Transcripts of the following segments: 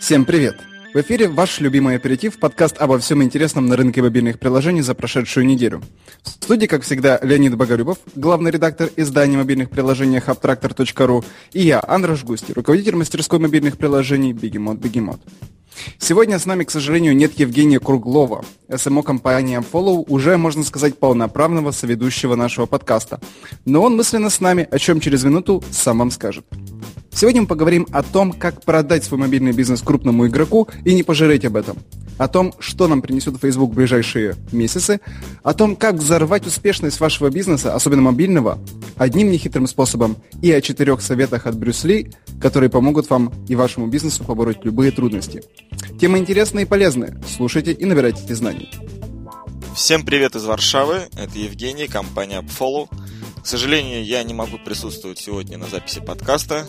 Всем привет! В эфире ваш любимый аперитив, подкаст обо всем интересном на рынке мобильных приложений за прошедшую неделю. В студии, как всегда, Леонид Богорюбов, главный редактор издания мобильных приложений Hubtractor.ru и я, Андраш Густи, руководитель мастерской мобильных приложений Бегемот Бегемот. Сегодня с нами, к сожалению, нет Евгения Круглова. СМО компания Follow уже, можно сказать, полноправного соведущего нашего подкаста. Но он мысленно с нами, о чем через минуту сам вам скажет. Сегодня мы поговорим о том, как продать свой мобильный бизнес крупному игроку и не пожалеть об этом. О том, что нам принесет Facebook в ближайшие месяцы. О том, как взорвать успешность вашего бизнеса, особенно мобильного, одним нехитрым способом. И о четырех советах от Брюс Ли, которые помогут вам и вашему бизнесу побороть любые трудности. Тема интересная и полезная. Слушайте и набирайте знаний. Всем привет из Варшавы. Это Евгений, компания AppFollow. К сожалению, я не могу присутствовать сегодня на записи подкаста,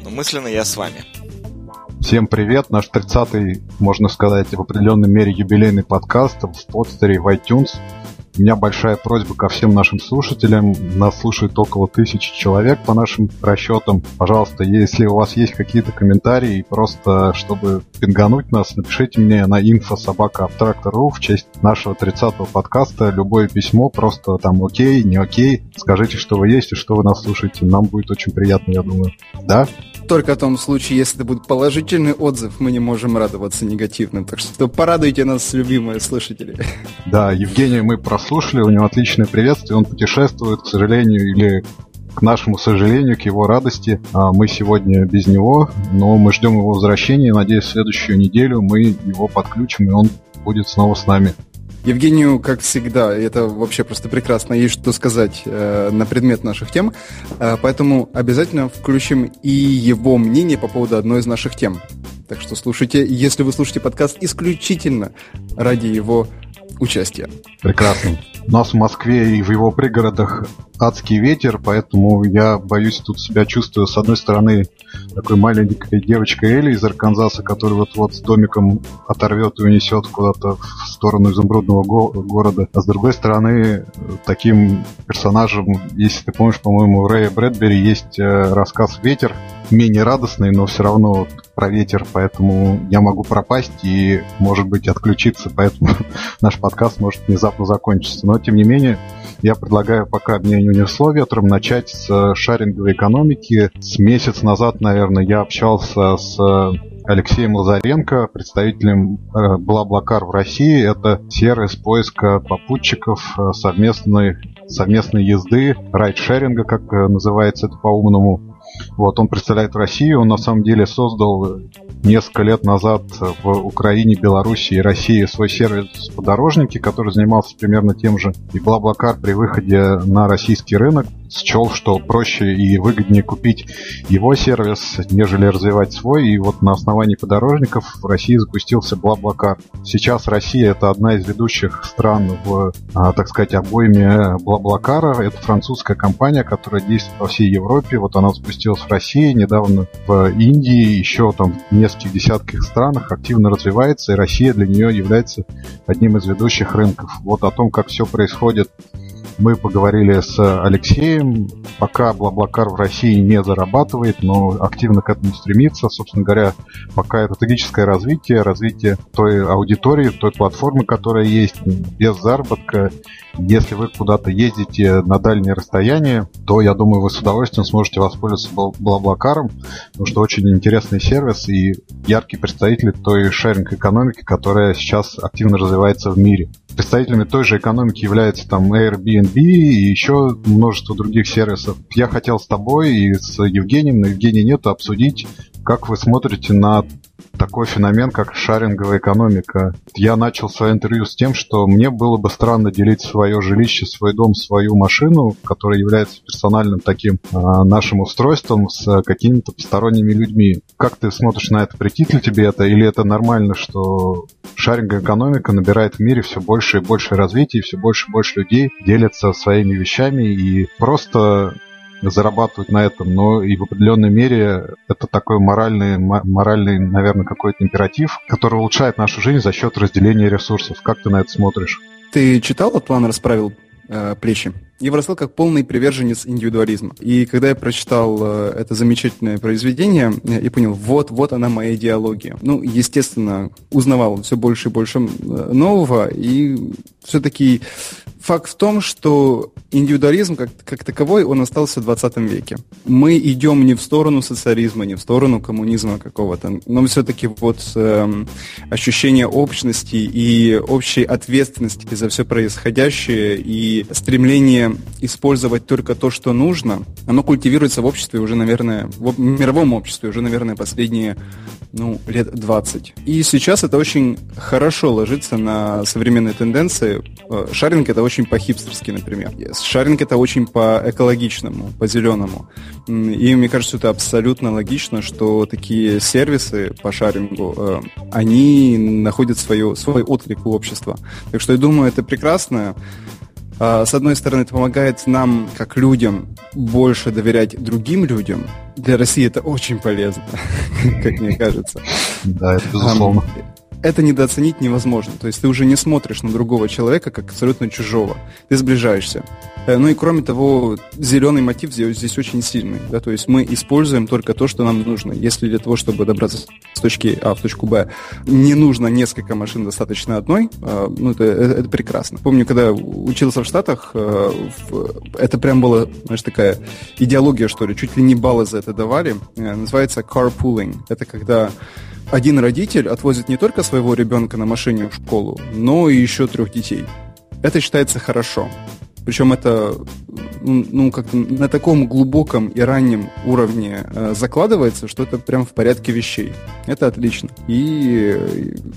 но мысленно я с вами. Всем привет, наш 30-й, можно сказать, в определенной мере юбилейный подкаст в подстере в iTunes – у меня большая просьба ко всем нашим слушателям. Нас слушает около тысячи человек по нашим расчетам. Пожалуйста, если у вас есть какие-то комментарии, просто чтобы пингануть нас, напишите мне на info.sobaka.abtractor.ru в честь нашего 30-го подкаста. Любое письмо, просто там окей, не окей. Скажите, что вы есть и что вы нас слушаете. Нам будет очень приятно, я думаю. Да? Только в том случае, если это будет положительный отзыв, мы не можем радоваться негативным. Так что порадуйте нас, любимые слушатели. Да, Евгения мы прослушали, у него отличное приветствие, он путешествует, к сожалению, или к нашему сожалению, к его радости, а мы сегодня без него, но мы ждем его возвращения. Надеюсь, в следующую неделю мы его подключим, и он будет снова с нами. Евгению, как всегда, это вообще просто прекрасно, есть что сказать э, на предмет наших тем, э, поэтому обязательно включим и его мнение по поводу одной из наших тем. Так что слушайте, если вы слушаете подкаст исключительно ради его участия. Прекрасно. У нас в Москве и в его пригородах адский ветер, поэтому я боюсь тут себя чувствую с одной стороны такой маленькой девочкой Элли из Арканзаса, которая вот-вот с домиком оторвет и унесет куда-то в сторону изумрудного го- города. А с другой стороны, таким персонажем, если ты помнишь, по-моему, у Рэя Брэдбери есть э, рассказ «Ветер», менее радостный, но все равно про ветер, поэтому я могу пропасть и, может быть, отключиться, поэтому наш подкаст может внезапно закончиться. Но, тем не менее, я предлагаю, пока меня не унесло ветром, начать с шаринговой экономики. С месяц назад, наверное, я общался с Алексеем Лазаренко, представителем э, Блаблакар в России. Это сервис поиска попутчиков э, совместной, совместной езды, райдшеринга, как э, называется это по-умному. Вот, он представляет Россию, он на самом деле создал несколько лет назад в Украине, Беларуси и России свой сервис подорожники, который занимался примерно тем же. И Блаблакар при выходе на российский рынок счел, что проще и выгоднее купить его сервис, нежели развивать свой. И вот на основании подорожников в России запустился Блаблакар. Сейчас Россия это одна из ведущих стран в, а, так сказать, обойме Блаблакара. Это французская компания, которая действует во всей Европе. Вот она запустилась в России, недавно в Индии, еще там в нескольких десятках странах активно развивается, и Россия для нее является одним из ведущих рынков. Вот о том, как все происходит мы поговорили с Алексеем. Пока Блаблакар в России не зарабатывает, но активно к этому стремится. Собственно говоря, пока это стратегическое развитие, развитие той аудитории, той платформы, которая есть, без заработка. Если вы куда-то ездите на дальние расстояния, то, я думаю, вы с удовольствием сможете воспользоваться Блаблакаром, потому что очень интересный сервис и яркий представитель той шеринг-экономики, которая сейчас активно развивается в мире. Представителями той же экономики являются там Airbnb и еще множество других сервисов. Я хотел с тобой и с Евгением, но Евгения нету, обсудить, как вы смотрите на такой феномен, как шаринговая экономика. Я начал свое интервью с тем, что мне было бы странно делить свое жилище, свой дом, свою машину, которая является персональным таким э, нашим устройством, с какими-то посторонними людьми. Как ты смотришь на это? Претит ли тебе это? Или это нормально, что шаринговая экономика набирает в мире все больше и больше развития, и все больше и больше людей делятся своими вещами и просто зарабатывают на этом, но и в определенной мере это такой моральный, моральный, наверное, какой-то императив, который улучшает нашу жизнь за счет разделения ресурсов. Как ты на это смотришь? Ты читал этот план «Расправил э, плечи»? Я вырастал как полный приверженец индивидуализма. И когда я прочитал э, это замечательное произведение, я понял, вот, вот она моя идеология. Ну, естественно, узнавал все больше и больше э, нового, и все-таки факт в том, что индивидуализм как, как таковой, он остался в 20 веке. Мы идем не в сторону социализма, не в сторону коммунизма какого-то, но все-таки вот э, ощущение общности и общей ответственности за все происходящее и стремление использовать только то, что нужно, оно культивируется в обществе уже, наверное, в мировом обществе уже, наверное, последние ну, лет 20. И сейчас это очень хорошо ложится на современные тенденции. Э, шаринг это очень по-хипстерски, например. Шаринг это очень по-экологичному, по-зеленому. И мне кажется, это абсолютно логично, что такие сервисы по шарингу, э, они находят свое, свой отклик у общества. Так что я думаю, это прекрасно. А, с одной стороны, это помогает нам, как людям, больше доверять другим людям. Для России это очень полезно, как мне кажется. Да, это безусловно это недооценить невозможно. То есть ты уже не смотришь на другого человека как абсолютно чужого. Ты сближаешься. Э, ну и кроме того, зеленый мотив здесь, очень сильный. Да? То есть мы используем только то, что нам нужно. Если для того, чтобы добраться с точки А в точку Б, не нужно несколько машин, достаточно одной, э, ну это, это, это прекрасно. Помню, когда учился в Штатах, э, это прям была, знаешь, такая идеология, что ли, чуть ли не баллы за это давали. Называется carpooling. Это когда один родитель отвозит не только своего ребенка на машине в школу, но и еще трех детей. Это считается хорошо. Причем это ну, как-то на таком глубоком и раннем уровне э, закладывается, что это прям в порядке вещей. Это отлично. И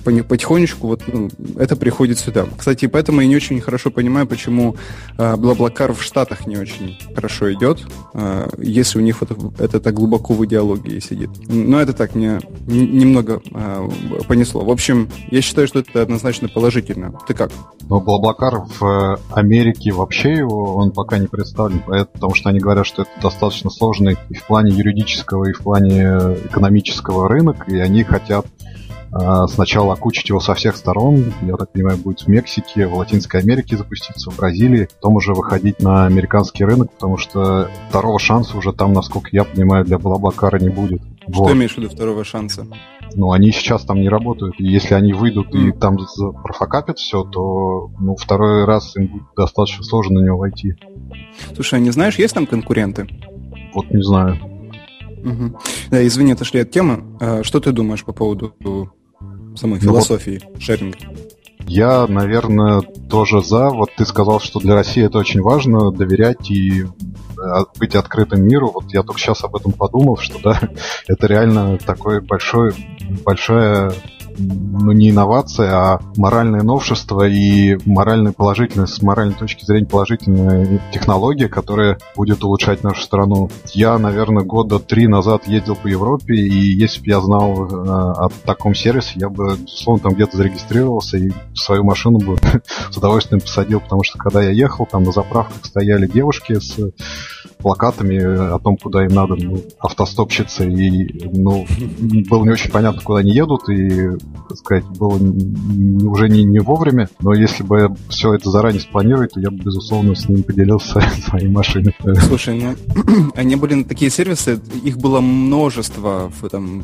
э, потихонечку вот ну, это приходит сюда. Кстати, поэтому я не очень хорошо понимаю, почему э, Блаблакар в Штатах не очень хорошо идет, э, если у них вот это так глубоко в идеологии сидит. Но это так мне немного э, понесло. В общем, я считаю, что это однозначно положительно. Ты как? Но Блаблакар в э, Америке вообще его он пока не представлен, потому что они говорят, что это достаточно сложный и в плане юридического, и в плане экономического рынок, и они хотят а, сначала окучить его со всех сторон, я так понимаю, будет в Мексике, в Латинской Америке запуститься, в Бразилии, потом уже выходить на американский рынок, потому что второго шанса уже там, насколько я понимаю, для Блаблакара не будет. Что вот. имеешь в виду второго шанса? Ну, они сейчас там не работают. И если они выйдут и там профокапят все, то ну, второй раз им будет достаточно сложно на него войти. Слушай, а не знаешь, есть там конкуренты? Вот не знаю. Угу. Да, извини, отошли от темы. А что ты думаешь по поводу самой ну философии вот шеринга? Я, наверное, тоже за. Вот ты сказал, что для России это очень важно, доверять и быть открытым миру. Вот я только сейчас об этом подумал, что да, это реально такой большой, большая ну, не инновация, а моральное новшество и моральная положительная, с моральной точки зрения положительная технология, которая будет улучшать нашу страну. Я, наверное, года три назад ездил по Европе, и если бы я знал э, о таком сервисе, я бы, безусловно, там где-то зарегистрировался и свою машину бы с удовольствием посадил, потому что когда я ехал, там на заправках стояли девушки с плакатами о том, куда им надо, ну, автостопщицы, и, ну, было не очень понятно, куда они едут, и так сказать, было уже не, не вовремя, но если бы все это заранее спланировать, то я бы, безусловно, с ним поделился своей машиной. Слушай, ну, они были такие сервисы, их было множество, в, там,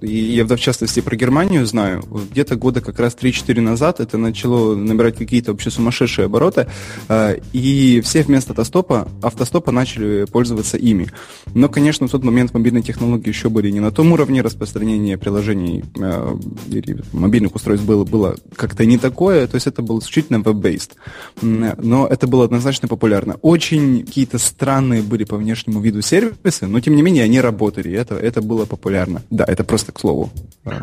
и я в частности про Германию знаю, где-то года как раз 3-4 назад это начало набирать какие-то вообще сумасшедшие обороты, а, и все вместо автостопа, автостопа начали пользоваться ими. Но, конечно, в тот момент мобильные технологии еще были не на том уровне распространения приложений или мобильных устройств было, было как-то не такое, то есть это было исключительно веб-based. Но это было однозначно популярно. Очень какие-то странные были по внешнему виду сервисы, но тем не менее они работали, это, это было популярно. Да, это просто к слову.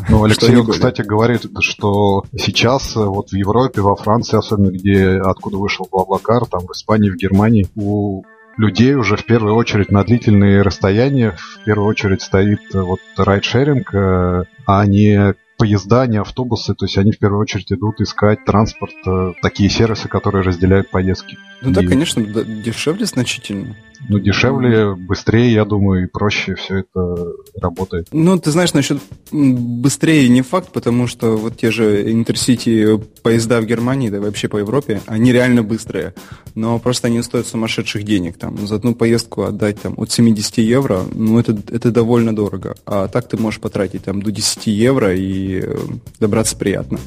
Ну, Алексей, кстати, говорит, что сейчас э, вот в Европе, во Франции, особенно где откуда вышел Блаблакар, там в Испании, в Германии, у людей уже в первую очередь на длительные расстояния в первую очередь стоит э, вот райдшеринг, э, а не поезда, не автобусы, то есть они в первую очередь идут искать транспорт, э, такие сервисы, которые разделяют поездки. Ну и... да, конечно, дешевле значительно. Ну, дешевле, быстрее, я думаю, и проще все это работает. Ну, ты знаешь, насчет быстрее не факт, потому что вот те же интерсити поезда в Германии, да вообще по Европе, они реально быстрые, но просто они стоят сумасшедших денег. Там, за одну поездку отдать там, от 70 евро, ну, это, это довольно дорого. А так ты можешь потратить там, до 10 евро и э, добраться приятно.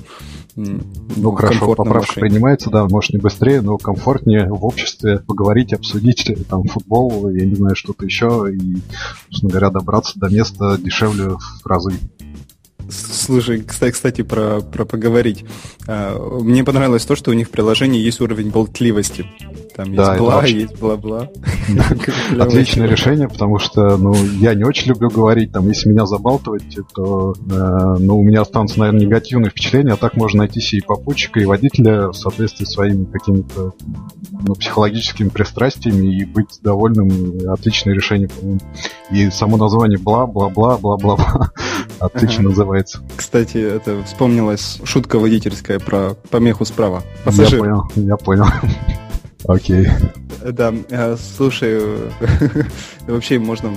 Ну, хорошо, поправка машине. принимается, да, может не быстрее, но комфортнее в обществе поговорить, обсудить э, там футбол, я не знаю, что-то еще, и, собственно говоря, добраться до места дешевле в разы. Слушай, кстати, про, про поговорить. А, мне понравилось то, что у них в приложении есть уровень болтливости. Там да, есть бла, вообще... есть бла-бла. Отличное решение, потому что, ну, я не очень люблю говорить, там, если меня забалтывать, то, э, ну, у меня останутся, наверное, негативные впечатления, а так можно найти себе и попутчика, и водителя в соответствии с своими какими-то ну, психологическими пристрастиями и быть довольным. Отличное решение, по-моему. И само название бла-бла-бла, бла-бла-бла отлично называется. Кстати, это вспомнилась шутка водительская про помеху справа. Пассажир. Я понял, я понял. Окей. Да, э, слушай, вообще можно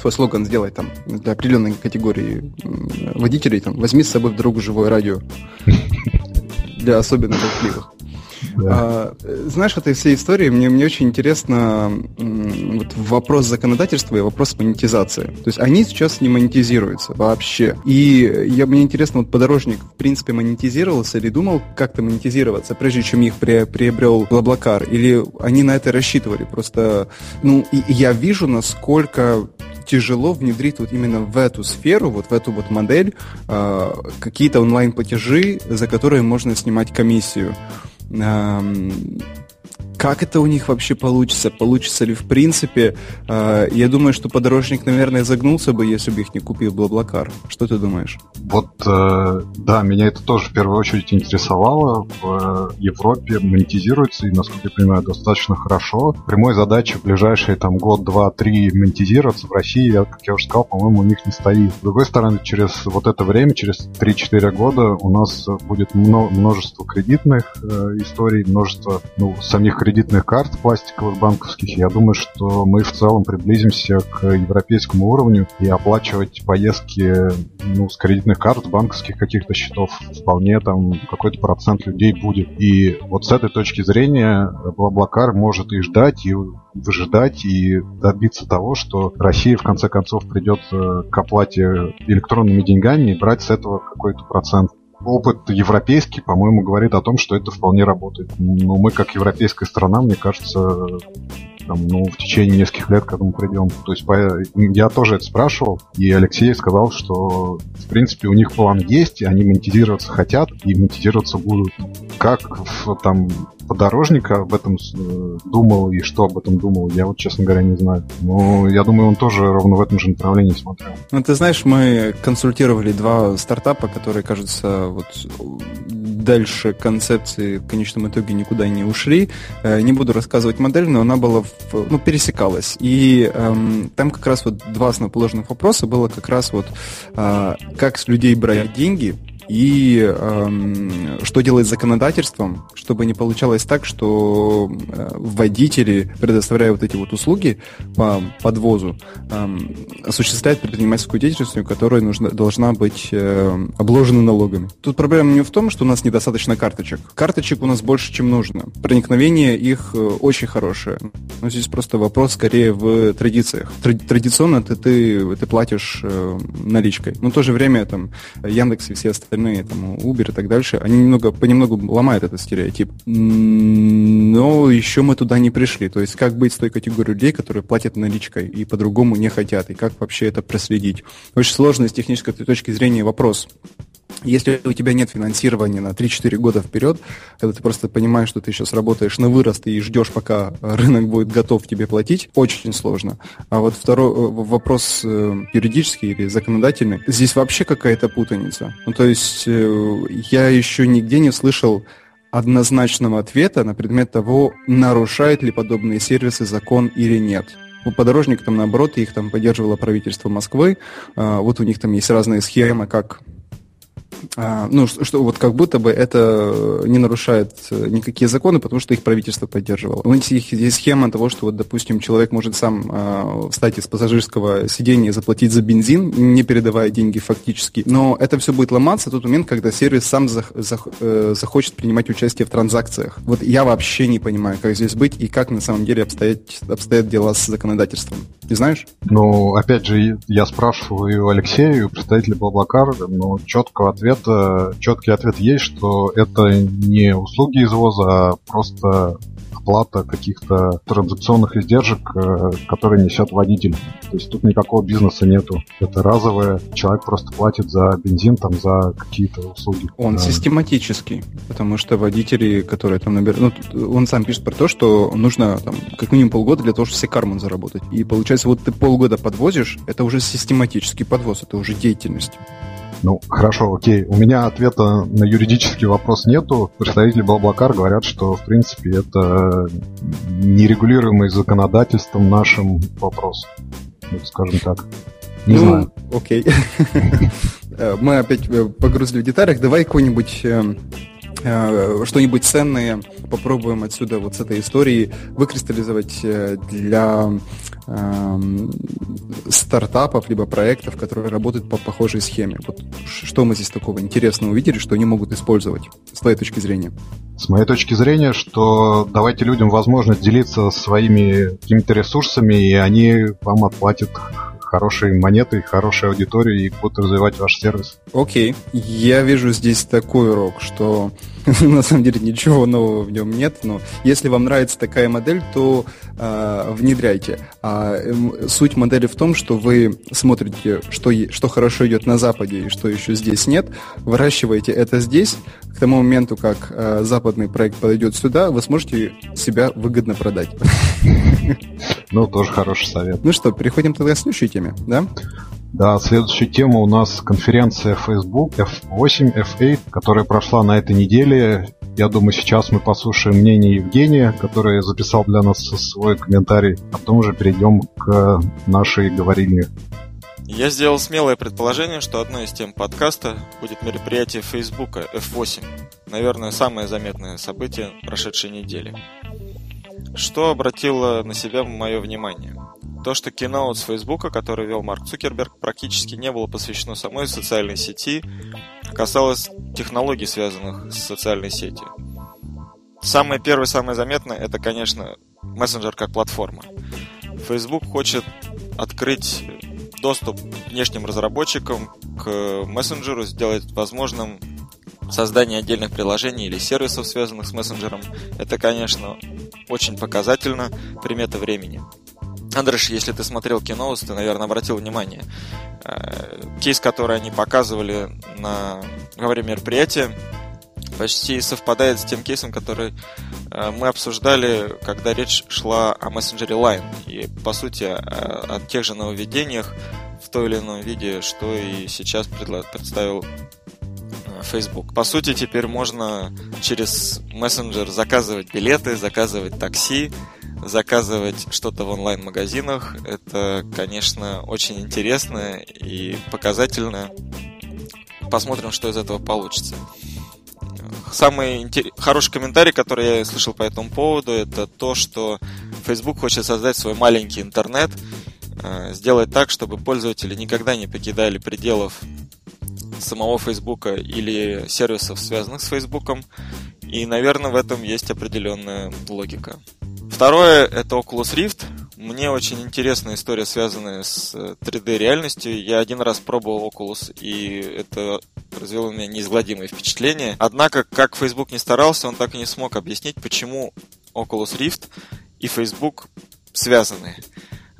свой слоган сделать там для определенной категории водителей, там, возьми с собой в дорогу живое радио для особенно толкливых. А, знаешь, этой всей истории мне, мне очень интересно вот, вопрос законодательства и вопрос монетизации. То есть они сейчас не монетизируются вообще. И я, мне интересно, вот подорожник в принципе монетизировался или думал как-то монетизироваться, прежде чем их при, приобрел Блаблакар? Или они на это рассчитывали? Просто, ну, и, я вижу, насколько тяжело внедрить вот именно в эту сферу, вот в эту вот модель э, какие-то онлайн-платежи, за которые можно снимать комиссию. um, Как это у них вообще получится? Получится ли в принципе? А, я думаю, что подорожник, наверное, загнулся бы, если бы их не купил Блаблакар. Что ты думаешь? Вот, э, да, меня это тоже в первую очередь интересовало. В Европе монетизируется, и, насколько я понимаю, достаточно хорошо. Прямой задачи в ближайшие там год, два, три монетизироваться в России, как я уже сказал, по-моему, у них не стоит. С другой стороны, через вот это время, через 3-4 года у нас будет множество кредитных э, историй, множество ну, самих кредитных карт пластиковых банковских. Я думаю, что мы в целом приблизимся к европейскому уровню и оплачивать поездки ну, с кредитных карт, банковских каких-то счетов вполне там какой-то процент людей будет. И вот с этой точки зрения Блаблакар может и ждать, и выжидать и добиться того, что Россия в конце концов придет э, к оплате электронными деньгами и брать с этого какой-то процент опыт европейский, по-моему, говорит о том, что это вполне работает. Но мы, как европейская страна, мне кажется, там, ну, в течение нескольких лет к этому придем. То есть по, я тоже это спрашивал, и Алексей сказал, что в принципе у них план есть, и они монетизироваться хотят, и монетизироваться будут. Как в, там подорожника об этом э, думал и что об этом думал, я вот, честно говоря, не знаю. Но я думаю, он тоже ровно в этом же направлении смотрел. Ну, ты знаешь, мы консультировали два стартапа, которые, кажется, вот дальше концепции в конечном итоге никуда не ушли. Э, не буду рассказывать модель, но она была, в, ну, пересекалась. И эм, там как раз вот два основоположных вопроса было как раз вот э, как с людей брать деньги, и эм, что делать с законодательством, чтобы не получалось так, что э, водители, предоставляя вот эти вот услуги по подвозу, эм, осуществляют предпринимательскую деятельность, которая нужна, должна быть э, обложена налогами. Тут проблема не в том, что у нас недостаточно карточек. Карточек у нас больше, чем нужно. Проникновение их э, очень хорошее. Но здесь просто вопрос скорее в традициях. Традиционно ты, ты, ты платишь э, наличкой. Но в то же время там Яндекс и все остальные остальные, там, Uber и так дальше, они немного, понемногу ломают этот стереотип. Но еще мы туда не пришли. То есть как быть с той категорией людей, которые платят наличкой и по-другому не хотят, и как вообще это проследить. Очень сложный с технической точки зрения вопрос. Если у тебя нет финансирования на 3-4 года вперед, когда ты просто понимаешь, что ты сейчас работаешь на вырост и ждешь, пока рынок будет готов тебе платить, очень сложно. А вот второй э, вопрос э, юридический или законодательный, здесь вообще какая-то путаница. Ну, то есть э, я еще нигде не слышал однозначного ответа на предмет того, нарушают ли подобные сервисы закон или нет. Подорожник там наоборот, их там поддерживало правительство Москвы. А, вот у них там есть разные схемы, как а, ну, что, что вот как будто бы это не нарушает э, никакие законы, потому что их правительство поддерживало. У них есть схема того, что вот, допустим, человек может сам а, встать из пассажирского сидения и заплатить за бензин, не передавая деньги фактически. Но это все будет ломаться в тот момент, когда сервис сам зах, зах, э, захочет принимать участие в транзакциях. Вот я вообще не понимаю, как здесь быть и как на самом деле обстоят, обстоят дела с законодательством. Ты знаешь? Ну, опять же, я спрашиваю у представителя Блаблакар, но четкого ответа, четкий ответ есть, что это не услуги извоза, а просто оплата каких-то транзакционных издержек, э, которые несет водитель. То есть тут никакого бизнеса нету. Это разовое. Человек просто платит за бензин, там, за какие-то услуги. Он да. систематический, потому что водители, которые там набирают... Ну, он сам пишет про то, что нужно там, как минимум полгода для того, чтобы себе карман заработать. И получается, вот ты полгода подвозишь, это уже систематический подвоз, это уже деятельность. Ну, хорошо, окей. У меня ответа на юридический вопрос нету. Представители Блаблакар говорят, что, в принципе, это нерегулируемый законодательством нашим вопрос. Вот, скажем так. Не ну, знаю. окей. Мы опять э, погрузили в деталях. Давай какой-нибудь э, э, что-нибудь ценное попробуем отсюда вот с этой истории выкристаллизовать для Эм, стартапов, либо проектов, которые работают по похожей схеме. Вот что мы здесь такого интересного увидели, что они могут использовать, с твоей точки зрения? С моей точки зрения, что давайте людям возможность делиться своими какими-то ресурсами, и они вам отплатят хорошей монетой, хорошей аудиторией и будут развивать ваш сервис. Окей. Я вижу здесь такой урок, что на самом деле ничего нового в нем нет, но если вам нравится такая модель, то э, внедряйте. А э, суть модели в том, что вы смотрите, что, что хорошо идет на Западе и что еще здесь нет, выращиваете это здесь, к тому моменту, как э, западный проект подойдет сюда, вы сможете себя выгодно продать. Ну, тоже хороший совет. Ну что, переходим тогда к следующей теме, да? Да, следующая тема у нас конференция Facebook F8, F8, которая прошла на этой неделе. Я думаю, сейчас мы послушаем мнение Евгения, который записал для нас свой комментарий, а потом уже перейдем к нашей говорильне. Я сделал смелое предположение, что одной из тем подкаста будет мероприятие Facebook F8. Наверное, самое заметное событие прошедшей недели. Что обратило на себя мое внимание? То, что киноут с Фейсбука, который вел Марк Цукерберг, практически не было посвящено самой социальной сети, касалось технологий, связанных с социальной сетью. Самое первое, самое заметное, это, конечно, мессенджер как платформа. Facebook хочет открыть доступ внешним разработчикам к мессенджеру, сделать возможным создание отдельных приложений или сервисов, связанных с мессенджером. Это, конечно, очень показательно, примета времени. Андреш, если ты смотрел кино, ты, наверное, обратил внимание. Э, кейс, который они показывали на, во время мероприятия, почти совпадает с тем кейсом, который э, мы обсуждали, когда речь шла о мессенджере Line. И, по сути, о, о тех же нововведениях в той или ином виде, что и сейчас представил э, Facebook. По сути, теперь можно через мессенджер заказывать билеты, заказывать такси, заказывать что-то в онлайн-магазинах. Это, конечно, очень интересно и показательно. Посмотрим, что из этого получится. Самый интер... хороший комментарий, который я слышал по этому поводу, это то, что Facebook хочет создать свой маленький интернет, э, сделать так, чтобы пользователи никогда не покидали пределов самого Facebook или сервисов, связанных с Facebook. И, наверное, в этом есть определенная логика. Второе – это Oculus Rift. Мне очень интересная история, связанная с 3D-реальностью. Э, Я один раз пробовал Oculus, и это произвело у меня неизгладимое впечатление. Однако, как Facebook не старался, он так и не смог объяснить, почему Oculus Rift и Facebook связаны.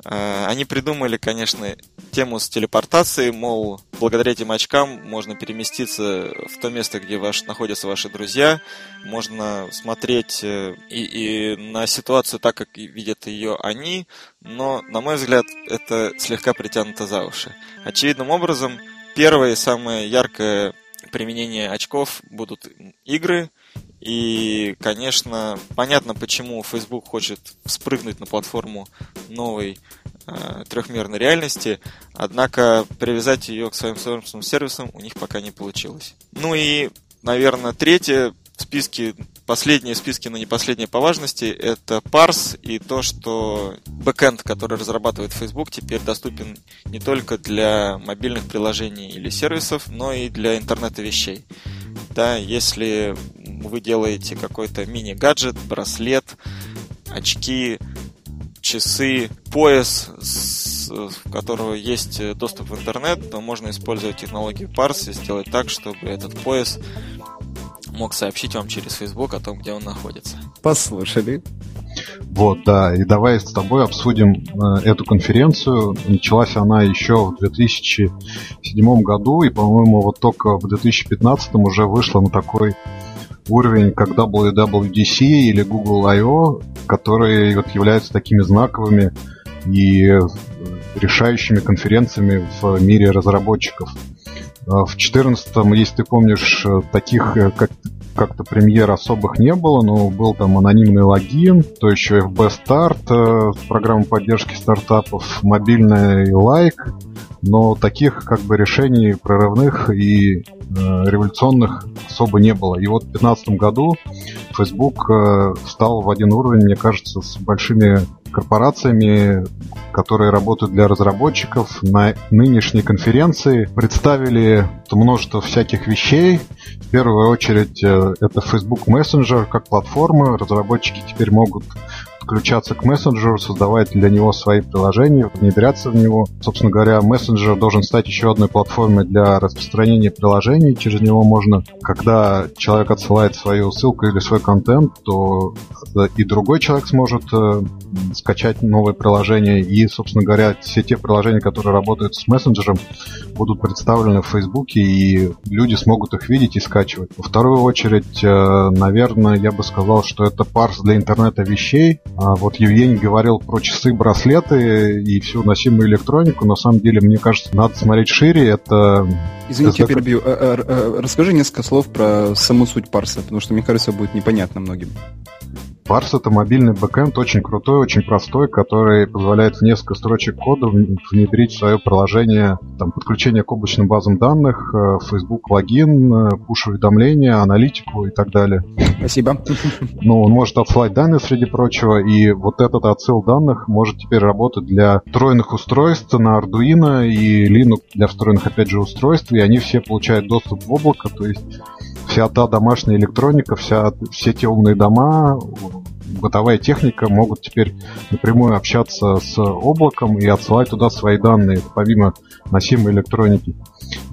Э, они придумали, конечно, тему с телепортацией, мол, благодаря этим очкам можно переместиться в то место, где ваш, находятся ваши друзья, можно смотреть э, и, и на ситуацию так, как видят ее они, но, на мой взгляд, это слегка притянуто за уши. Очевидным образом, первое и самое яркое применение очков будут игры, и, конечно, понятно, почему Facebook хочет спрыгнуть на платформу новой э, трехмерной реальности, однако привязать ее к своим собственным сервисам у них пока не получилось. Ну и, наверное, третье в списке, последние списки, но не последние по важности, это парс и то, что бэкэнд, который разрабатывает Facebook, теперь доступен не только для мобильных приложений или сервисов, но и для интернета вещей. Да, если вы делаете какой-то мини-гаджет, браслет, очки, часы, пояс, с, у которого есть доступ в интернет, то можно использовать технологию парс и сделать так, чтобы этот пояс мог сообщить вам через Facebook о том, где он находится. Послушали. Вот, да, и давай с тобой обсудим э, эту конференцию. Началась она еще в 2007 году, и, по-моему, вот только в 2015 уже вышла на такой уровень, как WWDC или Google I.O., которые вот являются такими знаковыми и решающими конференциями в мире разработчиков. А в 2014, если ты помнишь, таких как как-то премьер особых не было, но был там анонимный логин, то еще FB Start, э, программа поддержки стартапов, мобильный лайк, но таких как бы решений прорывных и э, революционных особо не было. И вот в 2015 году Facebook э, стал в один уровень, мне кажется, с большими корпорациями, которые работают для разработчиков. На нынешней конференции представили множество всяких вещей. В первую очередь э, это Facebook Messenger как платформа. Разработчики теперь могут подключаться к мессенджеру, создавать для него свои приложения, внедряться в него. Собственно говоря, мессенджер должен стать еще одной платформой для распространения приложений. Через него можно, когда человек отсылает свою ссылку или свой контент, то и другой человек сможет э, скачать новое приложение. И, собственно говоря, все те приложения, которые работают с мессенджером, будут представлены в Фейсбуке, и люди смогут их видеть и скачивать. Во вторую очередь, э, наверное, я бы сказал, что это парс для интернета вещей. А вот Евгений говорил про часы, браслеты и всю носимую электронику. На самом деле, мне кажется, надо смотреть шире. Это... Извините, я перебью. Э, э, расскажи несколько слов про саму суть парса, потому что, мне кажется, будет непонятно многим. Parse это мобильный бэкэнд, очень крутой, очень простой, который позволяет в несколько строчек кода внедрить в свое приложение там, подключение к облачным базам данных, э, Facebook логин, пуш-уведомления, аналитику и так далее. Спасибо. Ну, он может отсылать данные, среди прочего, и вот этот отсыл данных может теперь работать для встроенных устройств на Arduino и Linux для встроенных, опять же, устройств, и они все получают доступ в облако, то есть вся та домашняя электроника, вся, все те умные дома, бытовая техника могут теперь напрямую общаться с облаком и отсылать туда свои данные, помимо носимой электроники.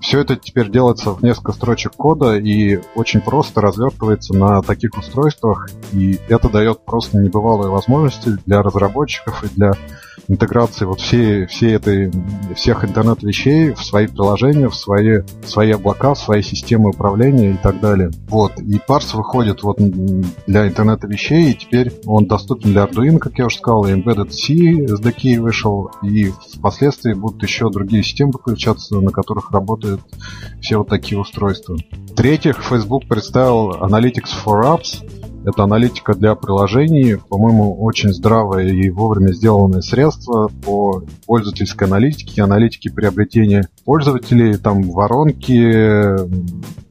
Все это теперь делается в несколько строчек кода и очень просто развертывается на таких устройствах, и это дает просто небывалые возможности для разработчиков и для интеграции вот всей, всей этой, всех интернет-вещей в свои приложения, в свои, в свои облака, в свои системы управления и так далее. Вот. И парс выходит вот для интернета вещей, и теперь он доступен для Arduino, как я уже сказал, и Embedded C SDK вышел, и впоследствии будут еще другие системы подключаться, на которых работают все вот такие устройства. В-третьих, Facebook представил Analytics for Apps, это аналитика для приложений, по-моему, очень здравое и вовремя сделанное средство по пользовательской аналитике, аналитике приобретения пользователей, там воронки,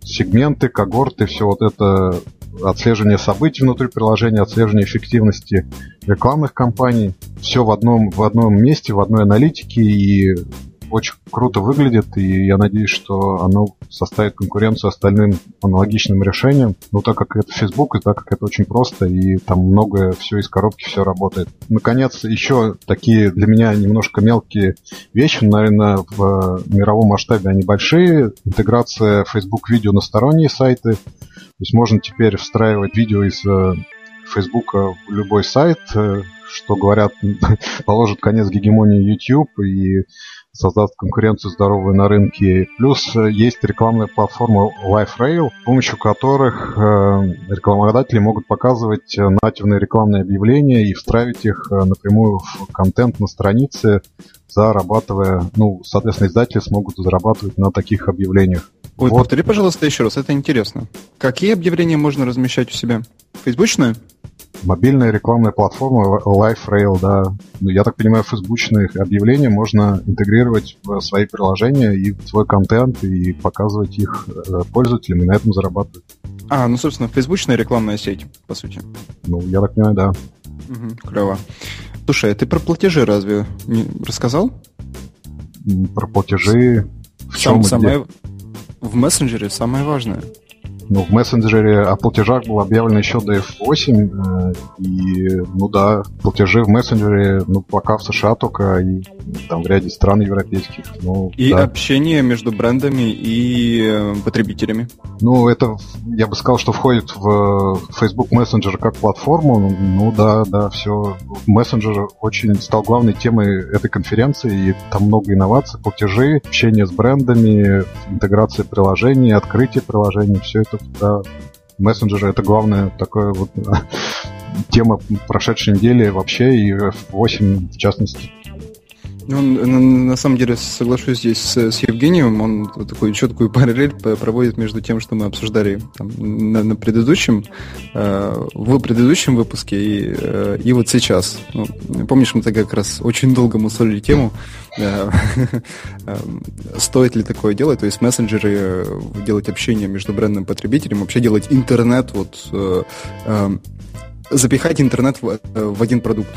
сегменты, когорты, все вот это отслеживание событий внутри приложения, отслеживание эффективности рекламных кампаний. Все в одном, в одном месте, в одной аналитике, и очень круто выглядит, и я надеюсь, что оно составит конкуренцию остальным аналогичным решениям. Но так как это Facebook, и так как это очень просто, и там многое все из коробки, все работает. Наконец, еще такие для меня немножко мелкие вещи, наверное, в мировом масштабе они большие. Интеграция Facebook видео на сторонние сайты. То есть можно теперь встраивать видео из э, Facebook в любой сайт, э, что говорят, положит конец гегемонии YouTube и создаст конкуренцию здоровую на рынке. Плюс э, есть рекламная платформа LifeRail, с помощью которых э, рекламодатели могут показывать э, нативные рекламные объявления и встраивать их напрямую в контент на странице, зарабатывая, ну, соответственно, издатели смогут зарабатывать на таких объявлениях. Ой, вот. повтори, пожалуйста, еще раз, это интересно. Какие объявления можно размещать у себя? Фейсбучные? Мобильная рекламная платформа LiveRail, да. Ну, я так понимаю, фейсбучные объявления можно интегрировать в свои приложения и в свой контент, и показывать их э, пользователям, и на этом зарабатывать. А, ну, собственно, фейсбучная рекламная сеть, по сути. Ну, я так понимаю, да. Угу, клево. Слушай, а ты про платежи разве не рассказал? Про платежи в чем Сам, самое, В мессенджере самое важное. Ну, в мессенджере о платежах было объявлено еще до F8, э, и, ну да, платежи в мессенджере, ну, пока в США только, и там в ряде стран европейских. Ну, и да. общение между брендами и э, потребителями. Ну, это, я бы сказал, что входит в Facebook Messenger как платформу. Ну, ну да, да, все. Мессенджер очень стал главной темой этой конференции, и там много инноваций, платежи, общение с брендами, интеграция приложений, открытие приложений, все это да, мессенджеры это главная такая вот тема прошедшей недели вообще и F8 в частности. Ну, на, на самом деле соглашусь здесь с, с Евгением. Он такую четкую параллель проводит между тем, что мы обсуждали там, на, на предыдущем, э, в предыдущем выпуске и, э, и вот сейчас. Ну, помнишь, мы тогда как раз очень долго мусолили тему, э, э, стоит ли такое делать, то есть мессенджеры э, делать общение между брендом и потребителем, вообще делать интернет, вот э, э, запихать интернет в, в один продукт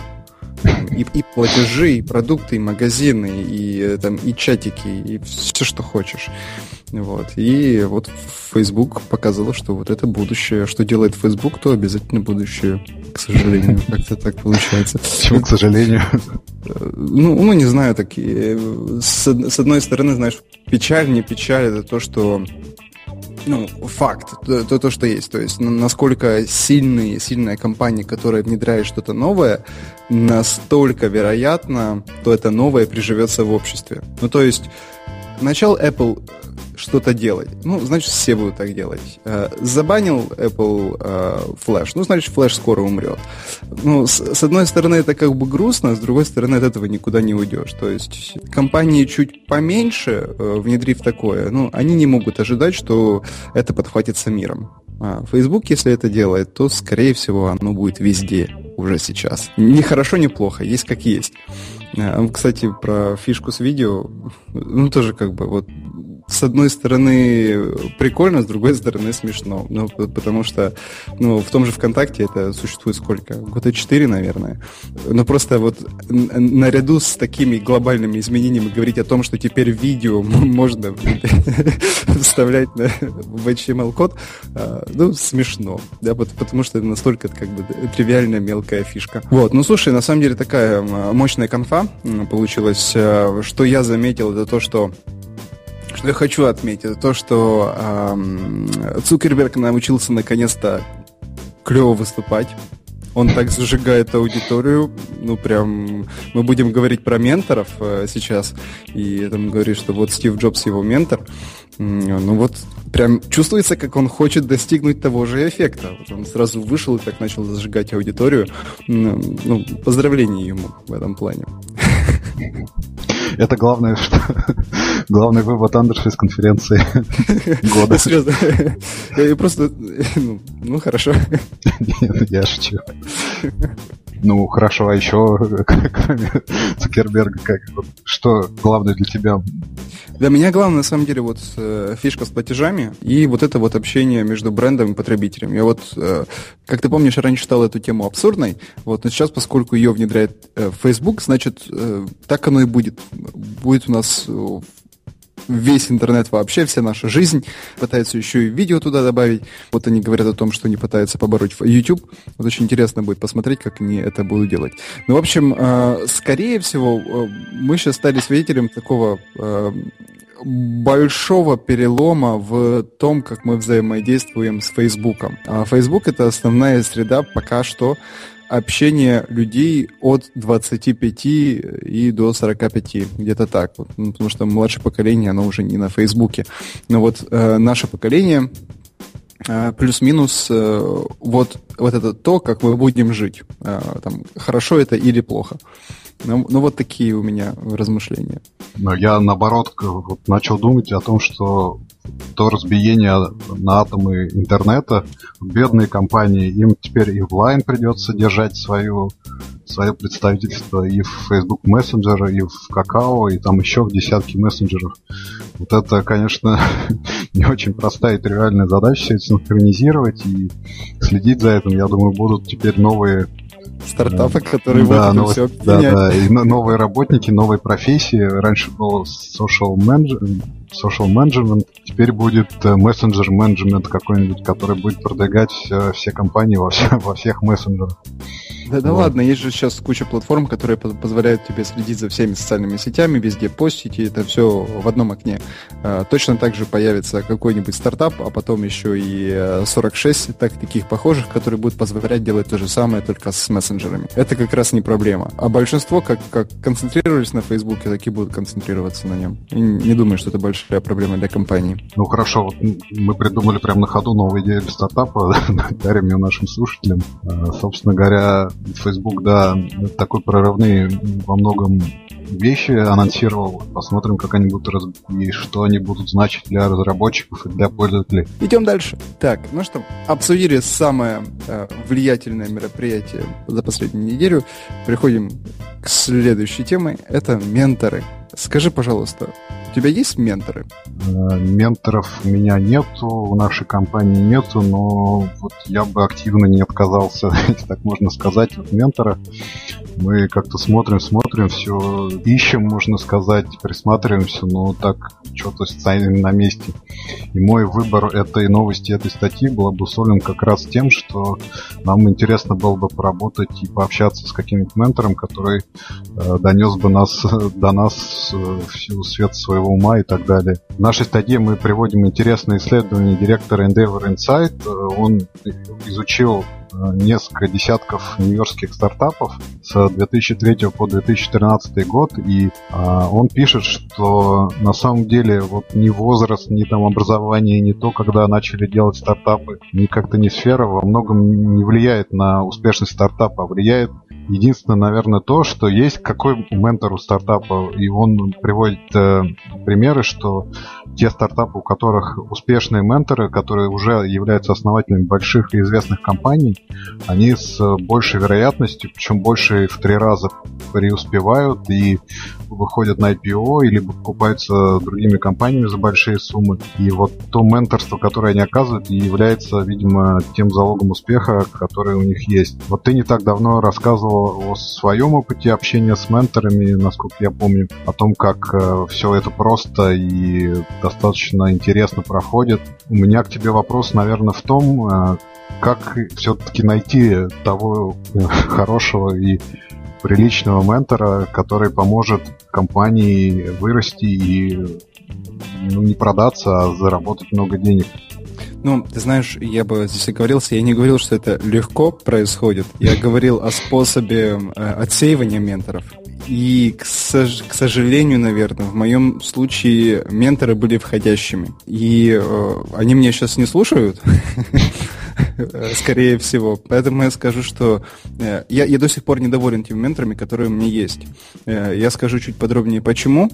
и, и платежи, и продукты, и магазины, и, э, там, и чатики, и все, что хочешь. Вот. И вот Facebook показал, что вот это будущее. Что делает Facebook, то обязательно будущее, к сожалению. Как-то так получается. Почему, к сожалению? Ну, ну, не знаю, такие. С, с одной стороны, знаешь, печаль, не печаль, это то, что ну, факт, то, то, то, что есть. То есть, насколько сильный, сильная компания, которая внедряет что-то новое, настолько вероятно, то это новое приживется в обществе. Ну, то есть, начал Apple что-то делать. Ну, значит, все будут так делать. Э, забанил Apple э, Flash, ну, значит, Flash скоро умрет. Ну, с, одной стороны, это как бы грустно, с другой стороны, от этого никуда не уйдешь. То есть компании чуть поменьше, э, внедрив такое, ну, они не могут ожидать, что это подхватится миром. А Facebook, если это делает, то, скорее всего, оно будет везде уже сейчас. Ни хорошо, ни плохо, есть как есть. Кстати, про фишку с видео, ну, тоже как бы вот с одной стороны прикольно, с другой стороны смешно. Ну, потому что ну, в том же ВКонтакте это существует сколько? Года четыре, наверное. Но просто вот наряду с такими глобальными изменениями говорить о том, что теперь видео можно вставлять в HTML-код, а, ну, смешно. Да, потому что это настолько как бы тривиальная мелкая фишка. Вот, ну, слушай, на самом деле такая мощная конфа получилась. А, что я заметил, это то, что что я хочу отметить, это то, что эм, Цукерберг научился наконец-то клево выступать. Он так зажигает аудиторию, ну прям, мы будем говорить про менторов э, сейчас, и там говорит, что вот Стив Джобс его ментор, ну вот прям чувствуется, как он хочет достигнуть того же эффекта. Вот он сразу вышел и так начал зажигать аудиторию. Ну, поздравления ему в этом плане. Это главное, что главный вывод Андерса из конференции года. Серьезно. Я просто... Ну, ну, хорошо. Нет, я шучу. Ну, хорошо, а еще, кроме Цукерберга, как, что главное для тебя? Для меня главное, на самом деле, вот э, фишка с платежами и вот это вот общение между брендом и потребителем. Я вот, э, как ты помнишь, раньше считал эту тему абсурдной, вот, но сейчас, поскольку ее внедряет э, Facebook, значит, э, так оно и будет. Будет у нас весь интернет вообще, вся наша жизнь. Пытаются еще и видео туда добавить. Вот они говорят о том, что они пытаются побороть YouTube. Вот очень интересно будет посмотреть, как они это будут делать. Ну, в общем, э, скорее всего, э, мы сейчас стали свидетелем такого э, большого перелома в том, как мы взаимодействуем с Фейсбуком. А Facebook это основная среда пока что общение людей от 25 и до 45, где-то так. Вот, ну, потому что младшее поколение, оно уже не на Фейсбуке. Но вот э, наше поколение э, плюс-минус э, вот, вот это то, как мы будем жить. Э, там, хорошо это или плохо. Ну, ну вот такие у меня размышления. Я наоборот начал думать о том, что то разбиение на атомы интернета. Бедные компании, им теперь и в Line придется держать свою, свое представительство и в Facebook Messenger, и в Какао, и там еще в десятки мессенджеров. Вот это, конечно, не очень простая и тривиальная задача синхронизировать и следить за этим. Я думаю, будут теперь новые стартапы, которые да, будут новые, все Да, да, и новые работники, новые профессии. Раньше был social management, social management, теперь будет э, messenger management какой-нибудь, который будет продвигать все, все компании во, все, во всех мессенджерах. Да, да вот. ладно, есть же сейчас куча платформ, которые позволяют тебе следить за всеми социальными сетями, везде постить, и это все в одном окне. А, точно так же появится какой-нибудь стартап, а потом еще и 46 э, так, таких похожих, которые будут позволять делать то же самое, только с мессенджерами. Это как раз не проблема. А большинство, как, как концентрировались на Фейсбуке, так и будут концентрироваться на нем. И не думаю, что это большая проблема для компании. Ну хорошо, вот мы придумали прямо на ходу новую идею для стартапа, дарим ее нашим слушателям. А, собственно говоря, Facebook, да, такой прорывные во многом вещи анонсировал. Посмотрим, как они будут раз... и что они будут значить для разработчиков и для пользователей. Идем дальше. Так, ну что, обсудили самое э, влиятельное мероприятие за последнюю неделю. Приходим к следующей теме. Это менторы. Скажи, пожалуйста, у тебя есть менторы? Э, менторов у меня нету, в нашей компании нету, но вот я бы активно не отказался, если так можно сказать, от ментора. Мы как-то смотрим, смотрим, все ищем, можно сказать, присматриваемся, но так что-то стоим на месте. И мой выбор этой новости, этой статьи был обусловлен как раз тем, что нам интересно было бы поработать и пообщаться с каким-нибудь ментором, который э, донес бы нас до нас э, всю свет своего ума и так далее. В нашей статье мы приводим интересное исследование директора Endeavor Insight. Он изучил Э, несколько десятков нью-йоркских стартапов с 2003 по 2013 год, и а, он пишет, что на самом деле вот ни возраст, ни там образование, ни то, когда начали делать стартапы, ни как-то не сфера во многом не влияет на успешность стартапа, а влияет Единственное, наверное, то, что есть какой ментор у стартапа, и он приводит э, примеры, что те стартапы, у которых успешные менторы, которые уже являются основателями больших и известных компаний, они с большей вероятностью, причем больше в три раза преуспевают и выходят на IPO или покупаются другими компаниями за большие суммы. И вот то менторство, которое они оказывают, является, видимо, тем залогом успеха, который у них есть. Вот ты не так давно рассказывал о своем опыте общения с менторами, насколько я помню, о том, как э, все это просто и достаточно интересно проходит. У меня к тебе вопрос, наверное, в том, э, как все-таки найти того э, хорошего и приличного ментора, который поможет компании вырасти и ну, не продаться, а заработать много денег. Ну, ты знаешь, я бы здесь оговорился, я не говорил, что это легко происходит. Я говорил о способе э, отсеивания менторов. И, к, сож- к сожалению, наверное, в моем случае менторы были входящими. И э, они меня сейчас не слушают. скорее всего. Поэтому я скажу, что э, я, я до сих пор недоволен теми менторами, которые у меня есть. Э, я скажу чуть подробнее, почему.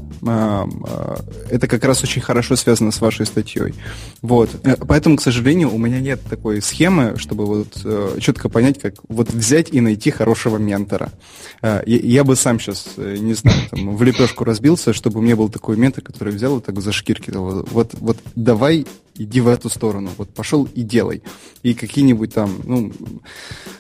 Это как раз очень хорошо связано с вашей статьей. Вот. Э, поэтому, к сожалению, у меня нет такой схемы, чтобы вот четко понять, как вот взять и найти хорошего ментора. Я бы сам сейчас, не знаю, там, в лепешку разбился, чтобы у меня был такой ментор, который взял и так за шкирки. Вот, вот давай иди в эту сторону, вот пошел и делай. И какие-нибудь там, ну,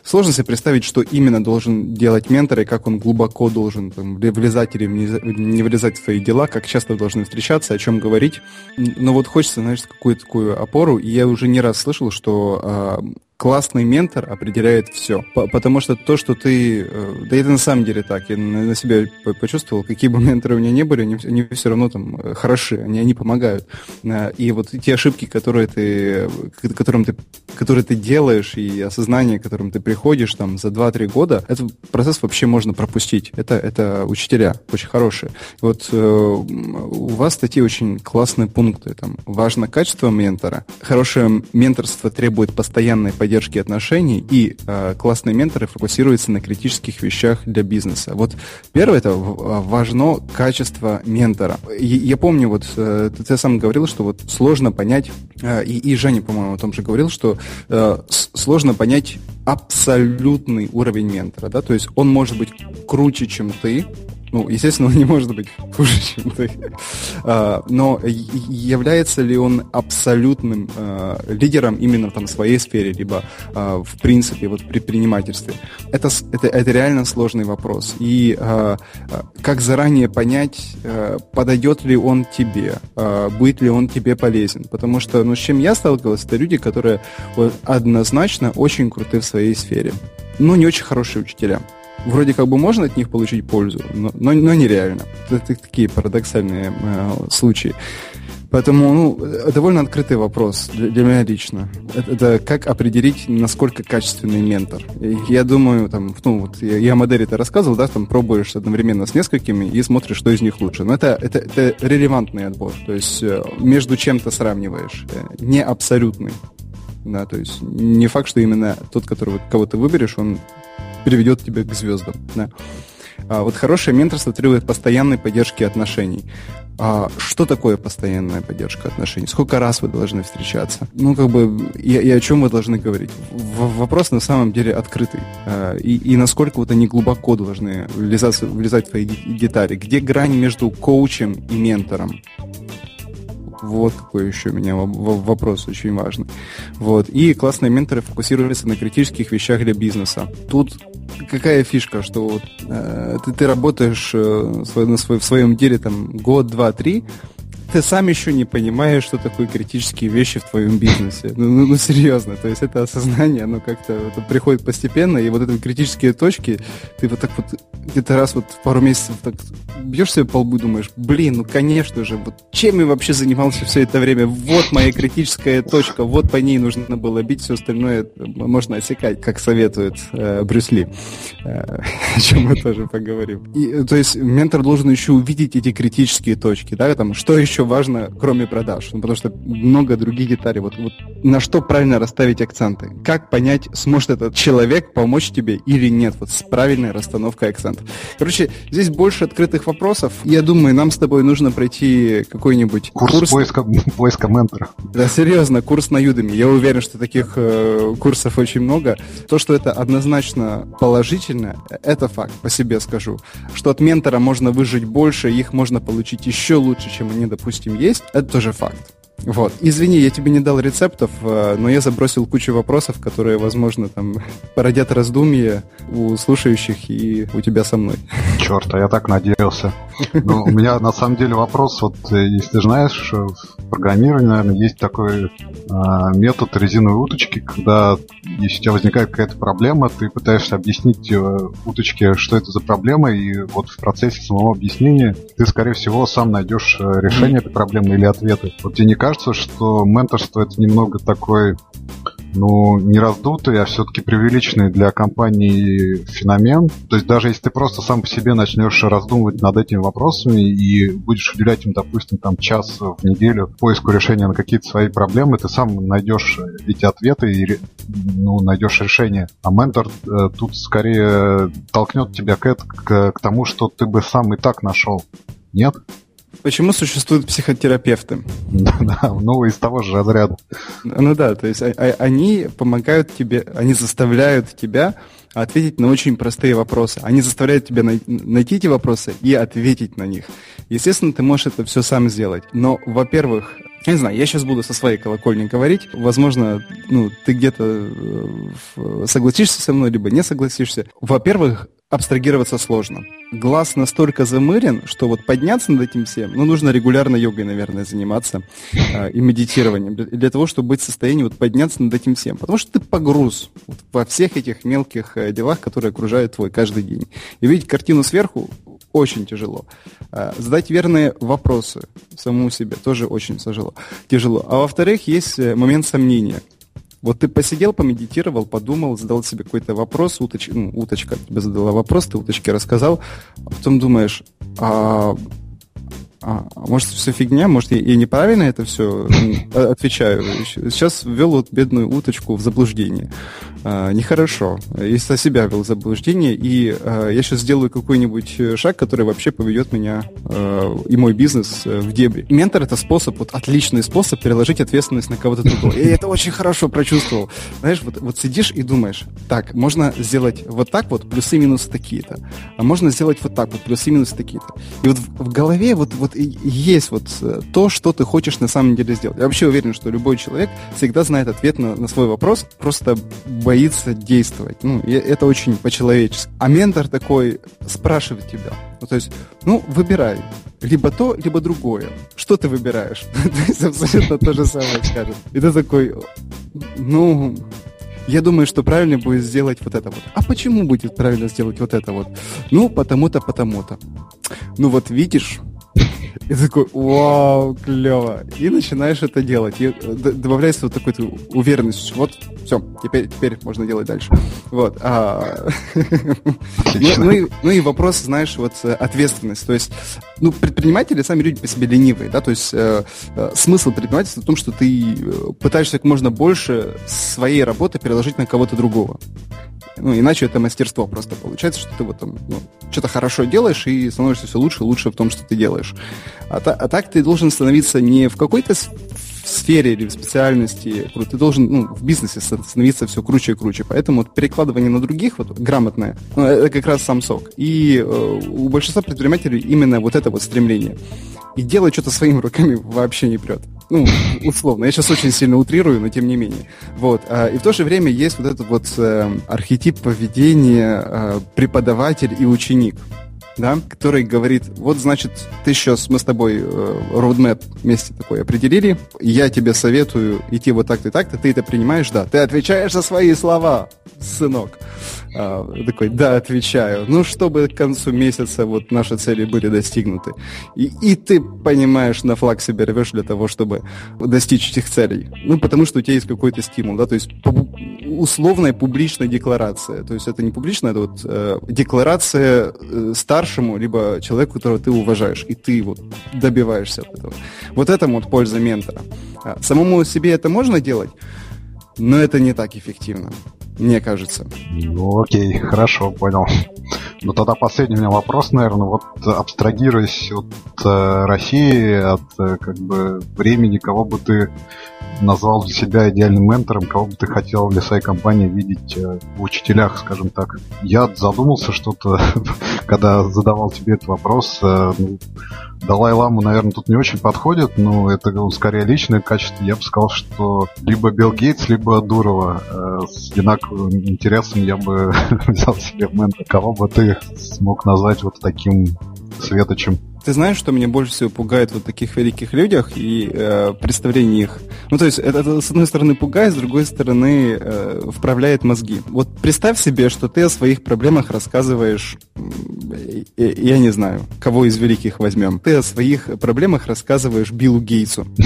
сложно себе представить, что именно должен делать ментор, и как он глубоко должен там, влезать или не влезать в свои дела, как часто должны встречаться, о чем говорить. Но вот хочется, знаешь, какую-то такую опору, и я уже не раз слышал, что а, классный ментор определяет все. Потому что то, что ты... Э, да это на самом деле так. Я на себя почувствовал, какие бы менторы у меня не были, они, все равно там э, хороши, они, они помогают. Э, и вот те ошибки, которые ты, которым ты, который ты делаешь, и осознание, которым ты приходишь там за 2-3 года, этот процесс вообще можно пропустить. Это, это учителя очень хорошие. Вот у вас такие очень классные пункты. Там, важно качество ментора. Хорошее менторство требует постоянной поддержки отношений, и э, классные менторы фокусируются на критических вещах для бизнеса. Вот первое это важно качество ментора. Я, я помню, вот э, ты, ты сам говорил, что вот сложно понять, э, и, и Женя, по-моему, о том же говорил, что э, сложно понять абсолютный уровень ментора, да, то есть он может быть круче, чем ты, ну, естественно, он не может быть хуже, чем ты. А, но является ли он абсолютным а, лидером именно там в своей сфере, либо а, в принципе вот предпринимательстве? Это, это, это реально сложный вопрос. И как заранее понять, подойдет ли он тебе, будет ли он тебе полезен? Потому что, ну, с чем я сталкивался, это люди, которые однозначно очень круты в своей сфере, но не очень хорошие учителя вроде как бы можно от них получить пользу, но, но, но нереально. Это такие парадоксальные э, случаи. Поэтому, ну, довольно открытый вопрос для, для меня лично. Это, это как определить, насколько качественный ментор. Я думаю, там, ну, вот я, я модели это рассказывал, да, там пробуешь одновременно с несколькими и смотришь, что из них лучше. Но это, это, это релевантный отбор. То есть э, между чем-то сравниваешь, э, не абсолютный. Да, то есть не факт, что именно тот, которого, кого ты выберешь, он приведет тебя к звездам. Да. А вот хорошее менторство требует постоянной поддержки отношений. А что такое постоянная поддержка отношений? Сколько раз вы должны встречаться? Ну, как бы, и, и о чем вы должны говорить? В, вопрос на самом деле открытый. А, и, и насколько вот они глубоко должны влезать, влезать в твои детали? Где грань между коучем и ментором? Вот какой еще у меня вопрос очень важный. Вот. И классные менторы фокусируются на критических вещах для бизнеса. Тут какая фишка, что вот, э, ты, ты работаешь э, на свой, в своем деле там год, два, три, ты сам еще не понимаешь, что такое критические вещи в твоем бизнесе. Ну, ну, ну серьезно, то есть это осознание, оно как-то это приходит постепенно, и вот эти критические точки, ты вот так вот где-то раз вот в пару месяцев так бьешь себе по лбу и думаешь, блин, ну конечно же, вот чем я вообще занимался все это время? Вот моя критическая точка, вот по ней нужно было бить, все остальное можно осекать, как советует э, Брюс Ли, э, о чем мы тоже поговорим. И, то есть ментор должен еще увидеть эти критические точки, да, там, что еще важно, кроме продаж, ну, потому что много других деталей, вот, вот на что правильно расставить акценты, как понять, сможет этот человек помочь тебе или нет, вот с правильной расстановкой акцентов. Короче, здесь больше открытых вопросов. Я думаю, нам с тобой нужно пройти какой-нибудь курс, курс... поиска, поиска ментора. Да, серьезно, курс на Юдами. Я уверен, что таких э, курсов очень много. То, что это однозначно положительно, это факт, по себе скажу. Что от ментора можно выжить больше, их можно получить еще лучше, чем они, допустим, есть, это тоже факт. Вот. Извини, я тебе не дал рецептов, э, но я забросил кучу вопросов, которые, возможно, там породят раздумья у слушающих и у тебя со мной. Черт, а я так надеялся. Ну, у меня на самом деле вопрос, вот э, если знаешь, в программировании, наверное, есть такой метод резиновой уточки, когда если у тебя возникает какая-то проблема, ты пытаешься объяснить э, уточке, что это за проблема, и вот в процессе самого объяснения ты, скорее всего, сам найдешь решение этой проблемы или ответы. Вот тебе не кажется, кажется, что менторство это немного такой, ну, не раздутый, а все-таки преувеличенный для компании феномен. То есть даже если ты просто сам по себе начнешь раздумывать над этими вопросами и будешь уделять им, допустим, там час в неделю поиску решения на какие-то свои проблемы, ты сам найдешь эти ответы и ну, найдешь решение. А ментор э, тут скорее толкнет тебя к, к, к тому, что ты бы сам и так нашел. Нет? Почему существуют психотерапевты? Да, ну из того же разряда. Ну да, то есть а, а, они помогают тебе, они заставляют тебя ответить на очень простые вопросы. Они заставляют тебя найти эти вопросы и ответить на них. Естественно, ты можешь это все сам сделать. Но, во-первых, я не знаю, я сейчас буду со своей колокольни говорить. Возможно, ну, ты где-то э, согласишься со мной, либо не согласишься. Во-первых, абстрагироваться сложно. Глаз настолько замырен, что вот подняться над этим всем, ну, нужно регулярно йогой, наверное, заниматься э, и медитированием, для, для того, чтобы быть в состоянии вот подняться над этим всем. Потому что ты погруз вот, во всех этих мелких э, делах, которые окружают твой каждый день. И видеть картину сверху очень тяжело. Э, задать верные вопросы самому себе тоже очень тяжело. тяжело. А во-вторых, есть э, момент сомнения – Вот ты посидел, помедитировал, подумал, задал себе какой-то вопрос, уточ... ну, уточка тебе задала вопрос, ты уточке рассказал, а потом думаешь, а а, может, все фигня, может, я, я неправильно это все отвечаю. Сейчас ввел вот бедную уточку в заблуждение. А, нехорошо. Если себя ввел в заблуждение, и а, я сейчас сделаю какой-нибудь шаг, который вообще поведет меня а, и мой бизнес а, в дебри. Ментор — это способ, вот отличный способ переложить ответственность на кого-то другого. И это очень хорошо прочувствовал. Знаешь, вот, вот сидишь и думаешь, так, можно сделать вот так вот, плюсы и минусы такие-то. А можно сделать вот так вот, плюсы и минусы такие-то. И вот в, в голове вот, вот есть вот э, то, что ты хочешь на самом деле сделать. Я вообще уверен, что любой человек всегда знает ответ на, на свой вопрос, просто боится действовать. Ну, это очень по-человечески. А ментор такой спрашивает тебя. Ну, то есть, ну, выбирай. Либо то, либо другое. Что ты выбираешь? То есть абсолютно то же самое скажет. И ты такой, ну, я думаю, что правильно будет сделать вот это вот. А почему будет правильно сделать вот это вот? Ну, потому-то, потому-то. Ну вот видишь, и такой, вау, клево. И начинаешь это делать. И э, добавляется вот такой уверенность. Вот, все, теперь, теперь можно делать дальше. Вот. А... ну, ну, и, ну и вопрос, знаешь, вот э, ответственность. То есть, ну, предприниматели сами люди по себе ленивые, да, то есть э, э, смысл предпринимательства в том, что ты пытаешься как можно больше своей работы переложить на кого-то другого. Ну, иначе это мастерство просто получается, что ты вот там ну, что-то хорошо делаешь и становишься все лучше и лучше в том, что ты делаешь. А, та, а так ты должен становиться не в какой-то сфере или в специальности, ты должен ну, в бизнесе становиться все круче и круче. Поэтому вот перекладывание на других, вот грамотное, ну, это как раз сам сок. И э, у большинства предпринимателей именно вот это вот стремление. И делать что-то своими руками вообще не прет. Ну, условно. Я сейчас очень сильно утрирую, но тем не менее. Вот. А, и в то же время есть вот этот вот э, архетип поведения э, преподаватель и ученик да, который говорит, вот, значит, ты сейчас, мы с тобой э, roadmap вместе такой определили, я тебе советую идти вот так-то и так-то, ты это принимаешь, да, ты отвечаешь за свои слова, сынок. А, такой, да, отвечаю. Ну, чтобы к концу месяца вот наши цели были достигнуты. И, и ты понимаешь, на флаг себе рвешь для того, чтобы достичь этих целей. Ну, потому что у тебя есть какой-то стимул, да, то есть условная публичная декларация. То есть это не публичная, это вот э, декларация э, старшему, либо человеку, которого ты уважаешь, и ты вот добиваешься от этого. Вот это вот польза ментора. А самому себе это можно делать, но это не так эффективно мне кажется. Ну, окей, хорошо, понял. Ну, тогда последний у меня вопрос, наверное, вот абстрагируясь от э, России, от э, как бы времени, кого бы ты назвал для себя идеальным ментором, кого бы ты хотел для своей компании видеть э, в учителях, скажем так. Я задумался что-то, когда задавал тебе этот вопрос. Э, ну, Далай-Ламу, наверное, тут не очень подходит, но это скорее личное качество. Я бы сказал, что либо Билл Гейтс, либо Дурова. Э, с одинаковым интересом я бы взял себе в ментор. Кого бы ты смог назвать вот таким светочем? Ты знаешь, что меня больше всего пугает вот таких великих людях и э, представлений их? Ну, то есть, это, это с одной стороны пугает, с другой стороны э, вправляет мозги. Вот представь себе, что ты о своих проблемах рассказываешь, э, я не знаю, кого из великих возьмем. Ты о своих проблемах рассказываешь Биллу Гейтсу.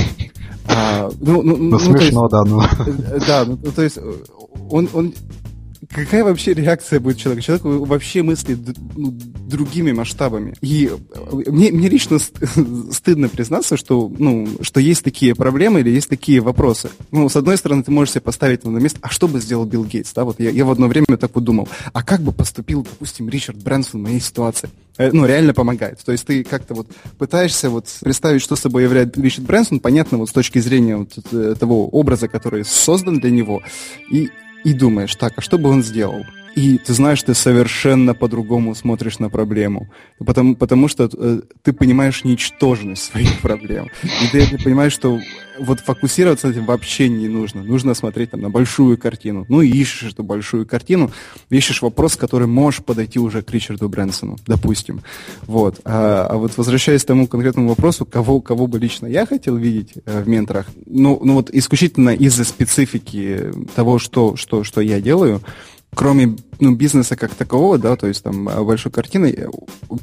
А, ну, ну, ну, ну, смешно, есть, да. Ну. Э, да, ну, то есть он, он какая вообще реакция будет человека? Человек вообще мыслит ну, другими масштабами. И э, мне, мне лично стыдно признаться, что, ну, что есть такие проблемы или есть такие вопросы. Ну, с одной стороны, ты можешь себе поставить на место, а что бы сделал Билл Гейтс? Да? Вот я, я в одно время так вот думал, а как бы поступил, допустим, Ричард Брэнсон в моей ситуации? Э, ну, реально помогает. То есть ты как-то вот пытаешься вот представить, что собой является Ричард Брэнсон, понятно, вот с точки зрения вот э, того образа, который создан для него, и, и думаешь, так, а что бы он сделал? И ты знаешь, ты совершенно по-другому смотришь на проблему. Потому, потому что э, ты понимаешь ничтожность своих проблем. И ты, ты понимаешь, что вот фокусироваться на этим вообще не нужно. Нужно смотреть там на большую картину. Ну и ищешь эту большую картину, ищешь вопрос, который можешь подойти уже к Ричарду Брэнсону, допустим. Вот. А, а вот возвращаясь к тому конкретному вопросу, кого, кого бы лично я хотел видеть э, в менторах, ну, ну вот исключительно из-за специфики того, что, что, что я делаю, кроме ну, бизнеса как такового, да, то есть там а, большой картины,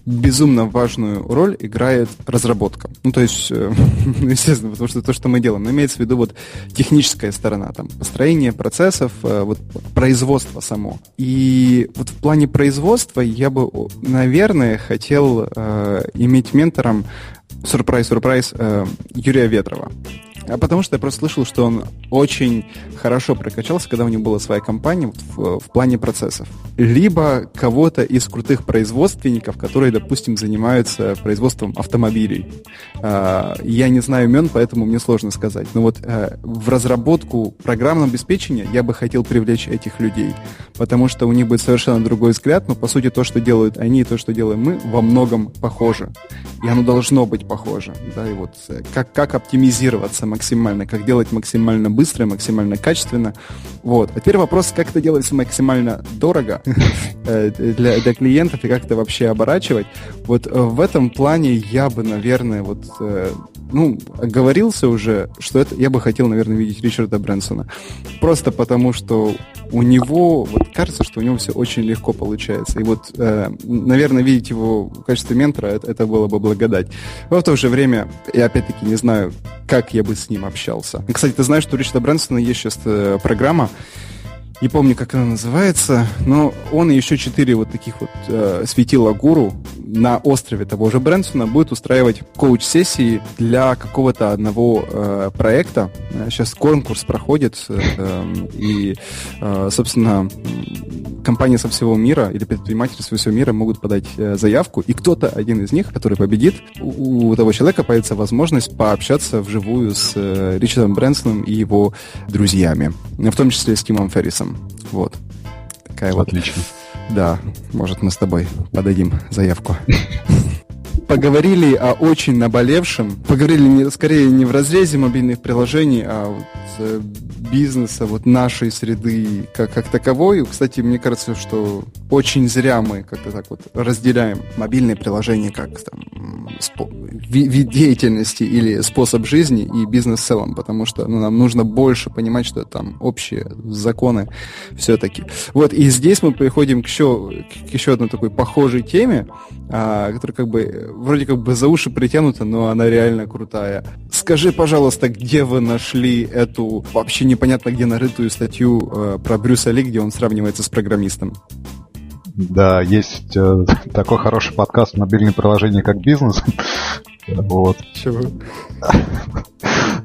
безумно важную роль играет разработка. Ну, то есть, э, ну, естественно, потому что то, что мы делаем, имеется в виду вот техническая сторона, там, построение процессов, э, вот производство само. И вот в плане производства я бы, наверное, хотел э, иметь ментором сюрприз-сюрприз э, Юрия Ветрова. А потому что я просто слышал, что он очень хорошо прокачался, когда у него была своя компания в, в плане процессов. Либо кого-то из крутых производственников, которые, допустим, занимаются производством автомобилей. А, я не знаю имен, поэтому мне сложно сказать. Но вот а, в разработку программного обеспечения я бы хотел привлечь этих людей, потому что у них будет совершенно другой взгляд, но по сути то, что делают они и то, что делаем мы, во многом похоже. И оно должно быть похоже. Да, и вот э, как, как оптимизироваться максимально, как делать максимально быстро, максимально качественно. Вот. А теперь вопрос, как это делать максимально дорого э, для, для клиентов и как это вообще оборачивать. Вот э, в этом плане я бы, наверное, вот э, ну, оговорился уже, что это я бы хотел, наверное, видеть Ричарда Брэнсона. Просто потому, что у него, вот кажется, что у него все очень легко получается. И вот, э, наверное, видеть его в качестве ментора, это, это было бы благодать. Но в то же время, я опять-таки не знаю, как я бы с ним общался. Кстати, ты знаешь, что у Ричарда Брэнсона есть сейчас э, программа, не помню, как она называется, но он и еще четыре вот таких вот э, светила гуру на острове того же Брэнсона будет устраивать коуч-сессии для какого-то одного э, проекта. Сейчас конкурс проходит, э, эм, и, э, собственно, компании со всего мира или предприниматели со всего мира могут подать э, заявку, и кто-то один из них, который победит, у, у того человека появится возможность пообщаться вживую с э, Ричардом Брэнсоном и его друзьями, в том числе с Тимом Феррисом. Вот. Такая Отлично. Вот. Да, может, мы с тобой подадим заявку. Поговорили о очень наболевшем. Поговорили не, скорее не в разрезе мобильных приложений, а вот э, бизнеса, вот нашей среды как, как таковой. Кстати, мне кажется, что очень зря мы как-то так вот разделяем мобильные приложения как там вид деятельности или способ жизни и бизнес в целом, потому что ну, нам нужно больше понимать, что там общие законы все-таки. Вот, и здесь мы приходим к еще, к еще одной такой похожей теме, а, которая как бы вроде как бы за уши притянута, но она реально крутая. Скажи, пожалуйста, где вы нашли эту вообще непонятно где нарытую статью э, про Брюса Ли, где он сравнивается с программистом? Да, есть э, такой хороший подкаст «Мобильное приложение как бизнес». Вот. Чего?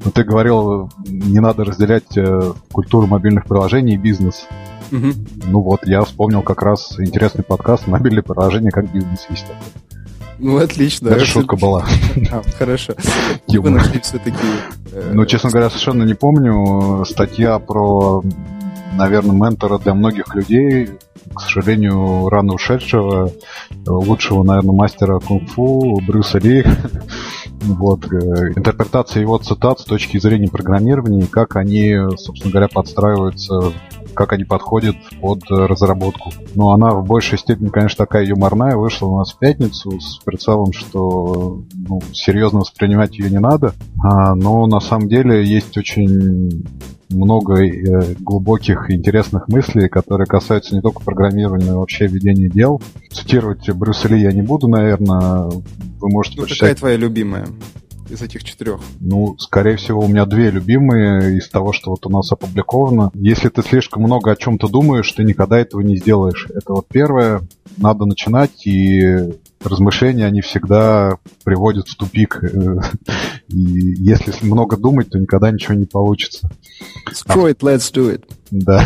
Ну, ты говорил, не надо разделять э, культуру мобильных приложений и бизнес. Угу. Ну вот, я вспомнил как раз интересный подкаст «Мобильное приложение как бизнес» такой. Ну, отлично. Это шутка была. А, хорошо. Вы нашли все-таки... Э, ну, честно говоря, совершенно не помню. Статья про, наверное, ментора для многих людей к сожалению, рано ушедшего, лучшего, наверное, мастера кунг-фу Брюса Ли. Вот, э, интерпретация его цитат с точки зрения программирования как они, собственно говоря, подстраиваются как они подходят под разработку. Но она в большей степени, конечно, такая юморная, вышла у нас в пятницу с прицелом, что ну, серьезно воспринимать ее не надо. А, но на самом деле есть очень много э, глубоких и интересных мыслей, которые касаются не только программирования, но и вообще ведения дел. Цитировать Брюса Ли я не буду, наверное. Вы можете ну, почитать. какая твоя любимая? из этих четырех? Ну, скорее всего, у меня две любимые из того, что вот у нас опубликовано. Если ты слишком много о чем-то думаешь, ты никогда этого не сделаешь. Это вот первое. Надо начинать, и размышления, они всегда приводят в тупик. И если много думать, то никогда ничего не получится. Screw it, let's do it. Да.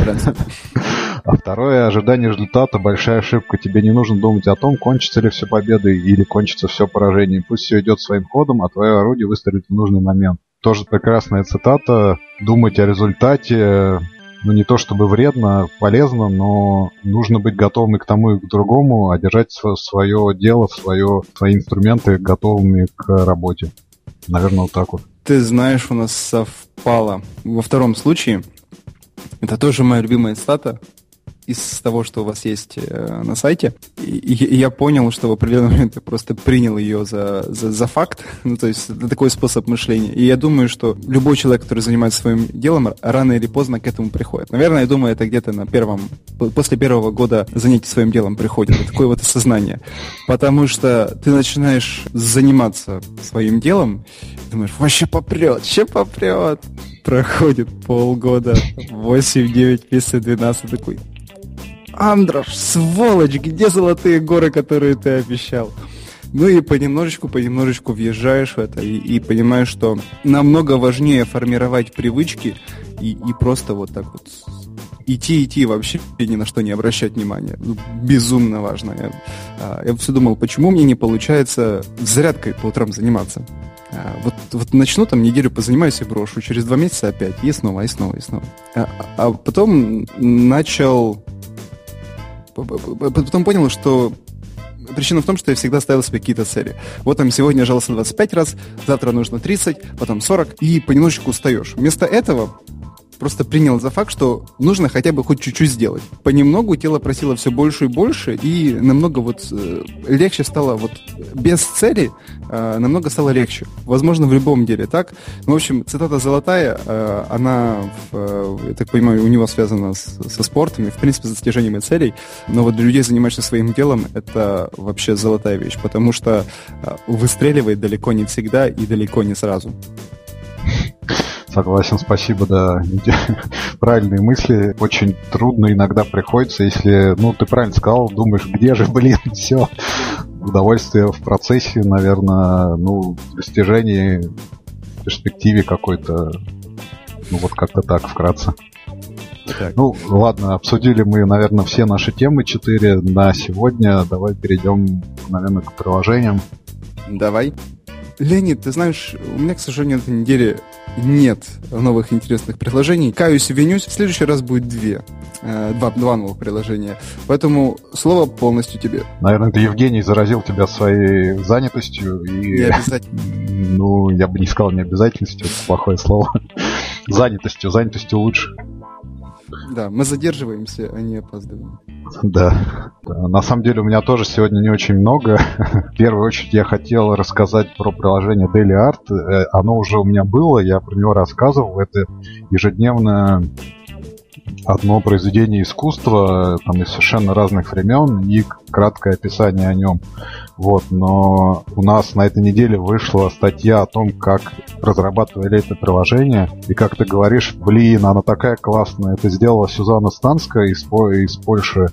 А второе, ожидание результата, большая ошибка. Тебе не нужно думать о том, кончится ли все победой или кончится все поражением. Пусть все идет своим ходом, а твое орудие выстрелит в нужный момент. Тоже прекрасная цитата. Думать о результате, ну не то чтобы вредно, полезно, но нужно быть готовым и к тому, и к другому, а держать свое дело, свое, свои инструменты готовыми к работе. Наверное, вот так вот. Ты знаешь, у нас совпало во втором случае. Это тоже моя любимая стата. Из того, что у вас есть э, на сайте. И, и я понял, что в определенный момент я просто принял ее за, за, за факт. Ну, то есть такой способ мышления. И я думаю, что любой человек, который занимается своим делом, рано или поздно к этому приходит. Наверное, я думаю, это где-то на первом, после первого года занятий своим делом приходит. Вот такое вот осознание. Потому что ты начинаешь заниматься своим делом, думаешь, вообще попрет, вообще попрет. Проходит полгода, 8, 9 месяцев, 12, такой, Андрош, сволочь, где золотые горы, которые ты обещал? Ну и понемножечку, понемножечку въезжаешь в это и, и понимаешь, что намного важнее формировать привычки и, и просто вот так вот идти, идти, вообще ни на что не обращать внимания. Ну, безумно важно. Я, а, я все думал, почему мне не получается зарядкой по утрам заниматься. А, вот, вот начну там неделю позанимаюсь и брошу, через два месяца опять, и снова, и снова, и снова. А, а потом начал... Потом понял, что причина в том, что я всегда ставил себе какие-то цели. Вот там сегодня жался 25 раз, завтра нужно 30, потом 40, и понемножечку устаешь. Вместо этого просто принял за факт, что нужно хотя бы хоть чуть-чуть сделать. Понемногу тело просило все больше и больше, и намного вот э, легче стало вот без цели, э, намного стало легче. Возможно, в любом деле так. Ну, в общем, цитата золотая, э, она, в, э, я так понимаю, у него связана с, со спортом и, в принципе, с достижением целей. Но вот для людей, занимающихся своим делом, это вообще золотая вещь, потому что э, выстреливает далеко не всегда и далеко не сразу. Согласен, спасибо, да. Правильные мысли. Очень трудно иногда приходится, если, ну, ты правильно сказал, думаешь, где же, блин, все. Удовольствие в процессе, наверное, ну, достижение в перспективе какой-то. Ну, вот как-то так, вкратце. Так. Ну, ладно, обсудили мы, наверное, все наши темы, четыре на сегодня. Давай перейдем, наверное, к приложениям. Давай. Леонид, ты знаешь, у меня, к сожалению, на этой неделе нет новых интересных приложений. Каюсь и винюсь, в следующий раз будет две. Э, два, два новых приложения. Поэтому слово полностью тебе. Наверное, это Евгений заразил тебя своей занятостью и... Не обязательно. Ну, я бы не сказал не обязательностью, это плохое слово. Занятостью, занятостью лучше. Да, мы задерживаемся, а не опаздываем. Да. На самом деле у меня тоже сегодня не очень много. В первую очередь я хотел рассказать про приложение Daily Art. Э, оно уже у меня было, я про него рассказывал. Это ежедневно одно произведение искусства, там из совершенно разных времен и краткое описание о нем. Вот, но у нас на этой неделе вышла статья о том, как разрабатывали это приложение. И как ты говоришь, блин, она такая классная. Это сделала Сюзанна Станская из, из Польши.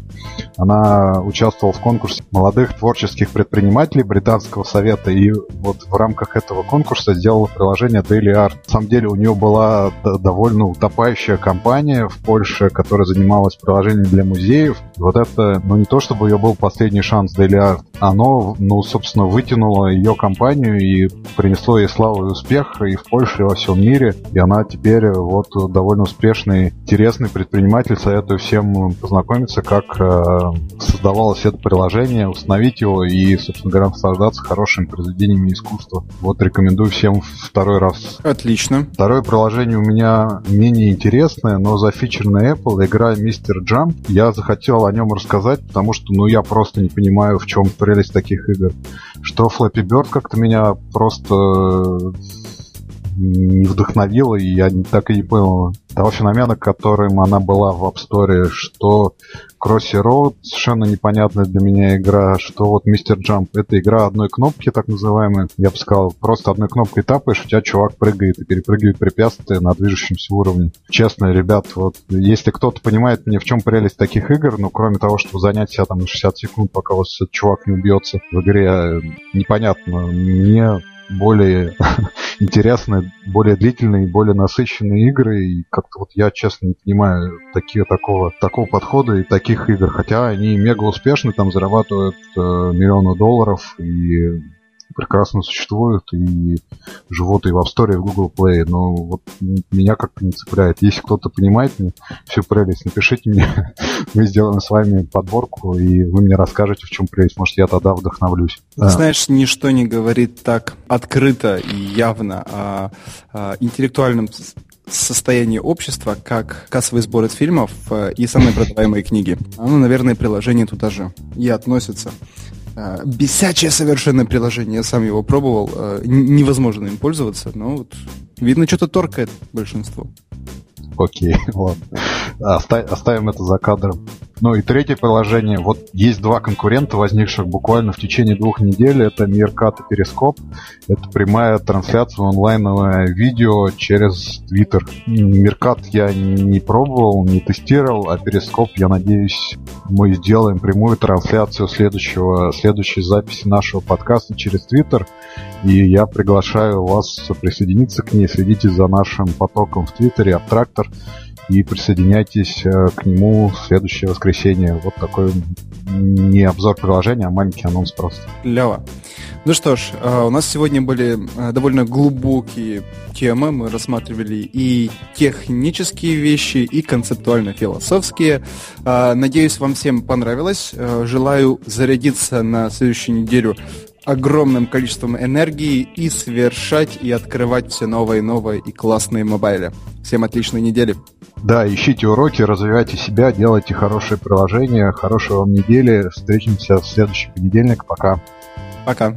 Она участвовала в конкурсе молодых творческих предпринимателей Британского совета. И вот в рамках этого конкурса сделала приложение Daily Art. На самом деле у нее была довольно утопающая компания в Польше, которая занималась приложением для музеев. Вот это, ну не то чтобы ее был последний шанс Daily Art, оно ну, собственно, вытянуло ее компанию и принесло ей славу и успех и в Польше, и во всем мире. И она теперь вот довольно успешный, интересный предприниматель. Советую всем познакомиться, как э, создавалось это приложение, установить его и, собственно говоря, наслаждаться хорошими произведениями искусства. Вот рекомендую всем второй раз. Отлично. Второе приложение у меня менее интересное, но зафичерное Apple, игра Мистер Jump. Я захотел о нем рассказать, потому что, ну, я просто не понимаю, в чем прелесть таких игр. Что Flappy Bird как-то меня просто не вдохновила, и я так и не понял того феномена, которым она была в App Store, что Crossy Road совершенно непонятная для меня игра, что вот Мистер Jump это игра одной кнопки, так называемая, я бы сказал, просто одной кнопкой тапаешь, у тебя чувак прыгает и перепрыгивает препятствия на движущемся уровне. Честно, ребят, вот если кто-то понимает мне, в чем прелесть таких игр, ну, кроме того, что занять себя там на 60 секунд, пока вас этот чувак не убьется в игре, непонятно. Мне более интересные, более длительные, более насыщенные игры. И как-то вот я, честно, не понимаю такие, такого, такого подхода и таких игр. Хотя они мега успешны, там зарабатывают э, миллионы долларов и прекрасно существуют и живут и в App Store, и в Google Play. Но вот меня как-то не цепляет. Если кто-то понимает мне всю прелесть, напишите мне. Мы сделаем с вами подборку, и вы мне расскажете, в чем прелесть. Может, я тогда вдохновлюсь. Знаешь, ничто не говорит так открыто и явно о, о интеллектуальном состояние общества, как кассовый сбор от фильмов э, и самые продаваемые книги. Оно, наверное, приложение туда же и относится. Э, бесячее совершенно приложение, я сам его пробовал, э, невозможно им пользоваться, но вот видно, что-то торкает большинство. Окей, ладно. Оставим это за кадром. Ну и третье приложение. Вот есть два конкурента, возникших буквально в течение двух недель. Это Миркат и Перископ. Это прямая трансляция онлайновое видео через Твиттер. Миркат я не пробовал, не тестировал, а Перископ, я надеюсь, мы сделаем прямую трансляцию следующего, следующей записи нашего подкаста через Твиттер. И я приглашаю вас присоединиться к ней. Следите за нашим потоком в Твиттере, Абтрактор и присоединяйтесь э, к нему в следующее воскресенье. Вот такой не обзор приложения, а маленький анонс просто. Клево. Ну что ж, э, у нас сегодня были э, довольно глубокие темы. Мы рассматривали и технические вещи, и концептуально-философские. Надеюсь, вам всем понравилось. Желаю зарядиться на следующую неделю огромным количеством энергии и совершать и открывать все новые новые и классные мобайлы. Всем отличной недели. Да, ищите уроки, развивайте себя, делайте хорошие приложения. Хорошего вам недели. Встретимся в следующий понедельник. Пока. Пока.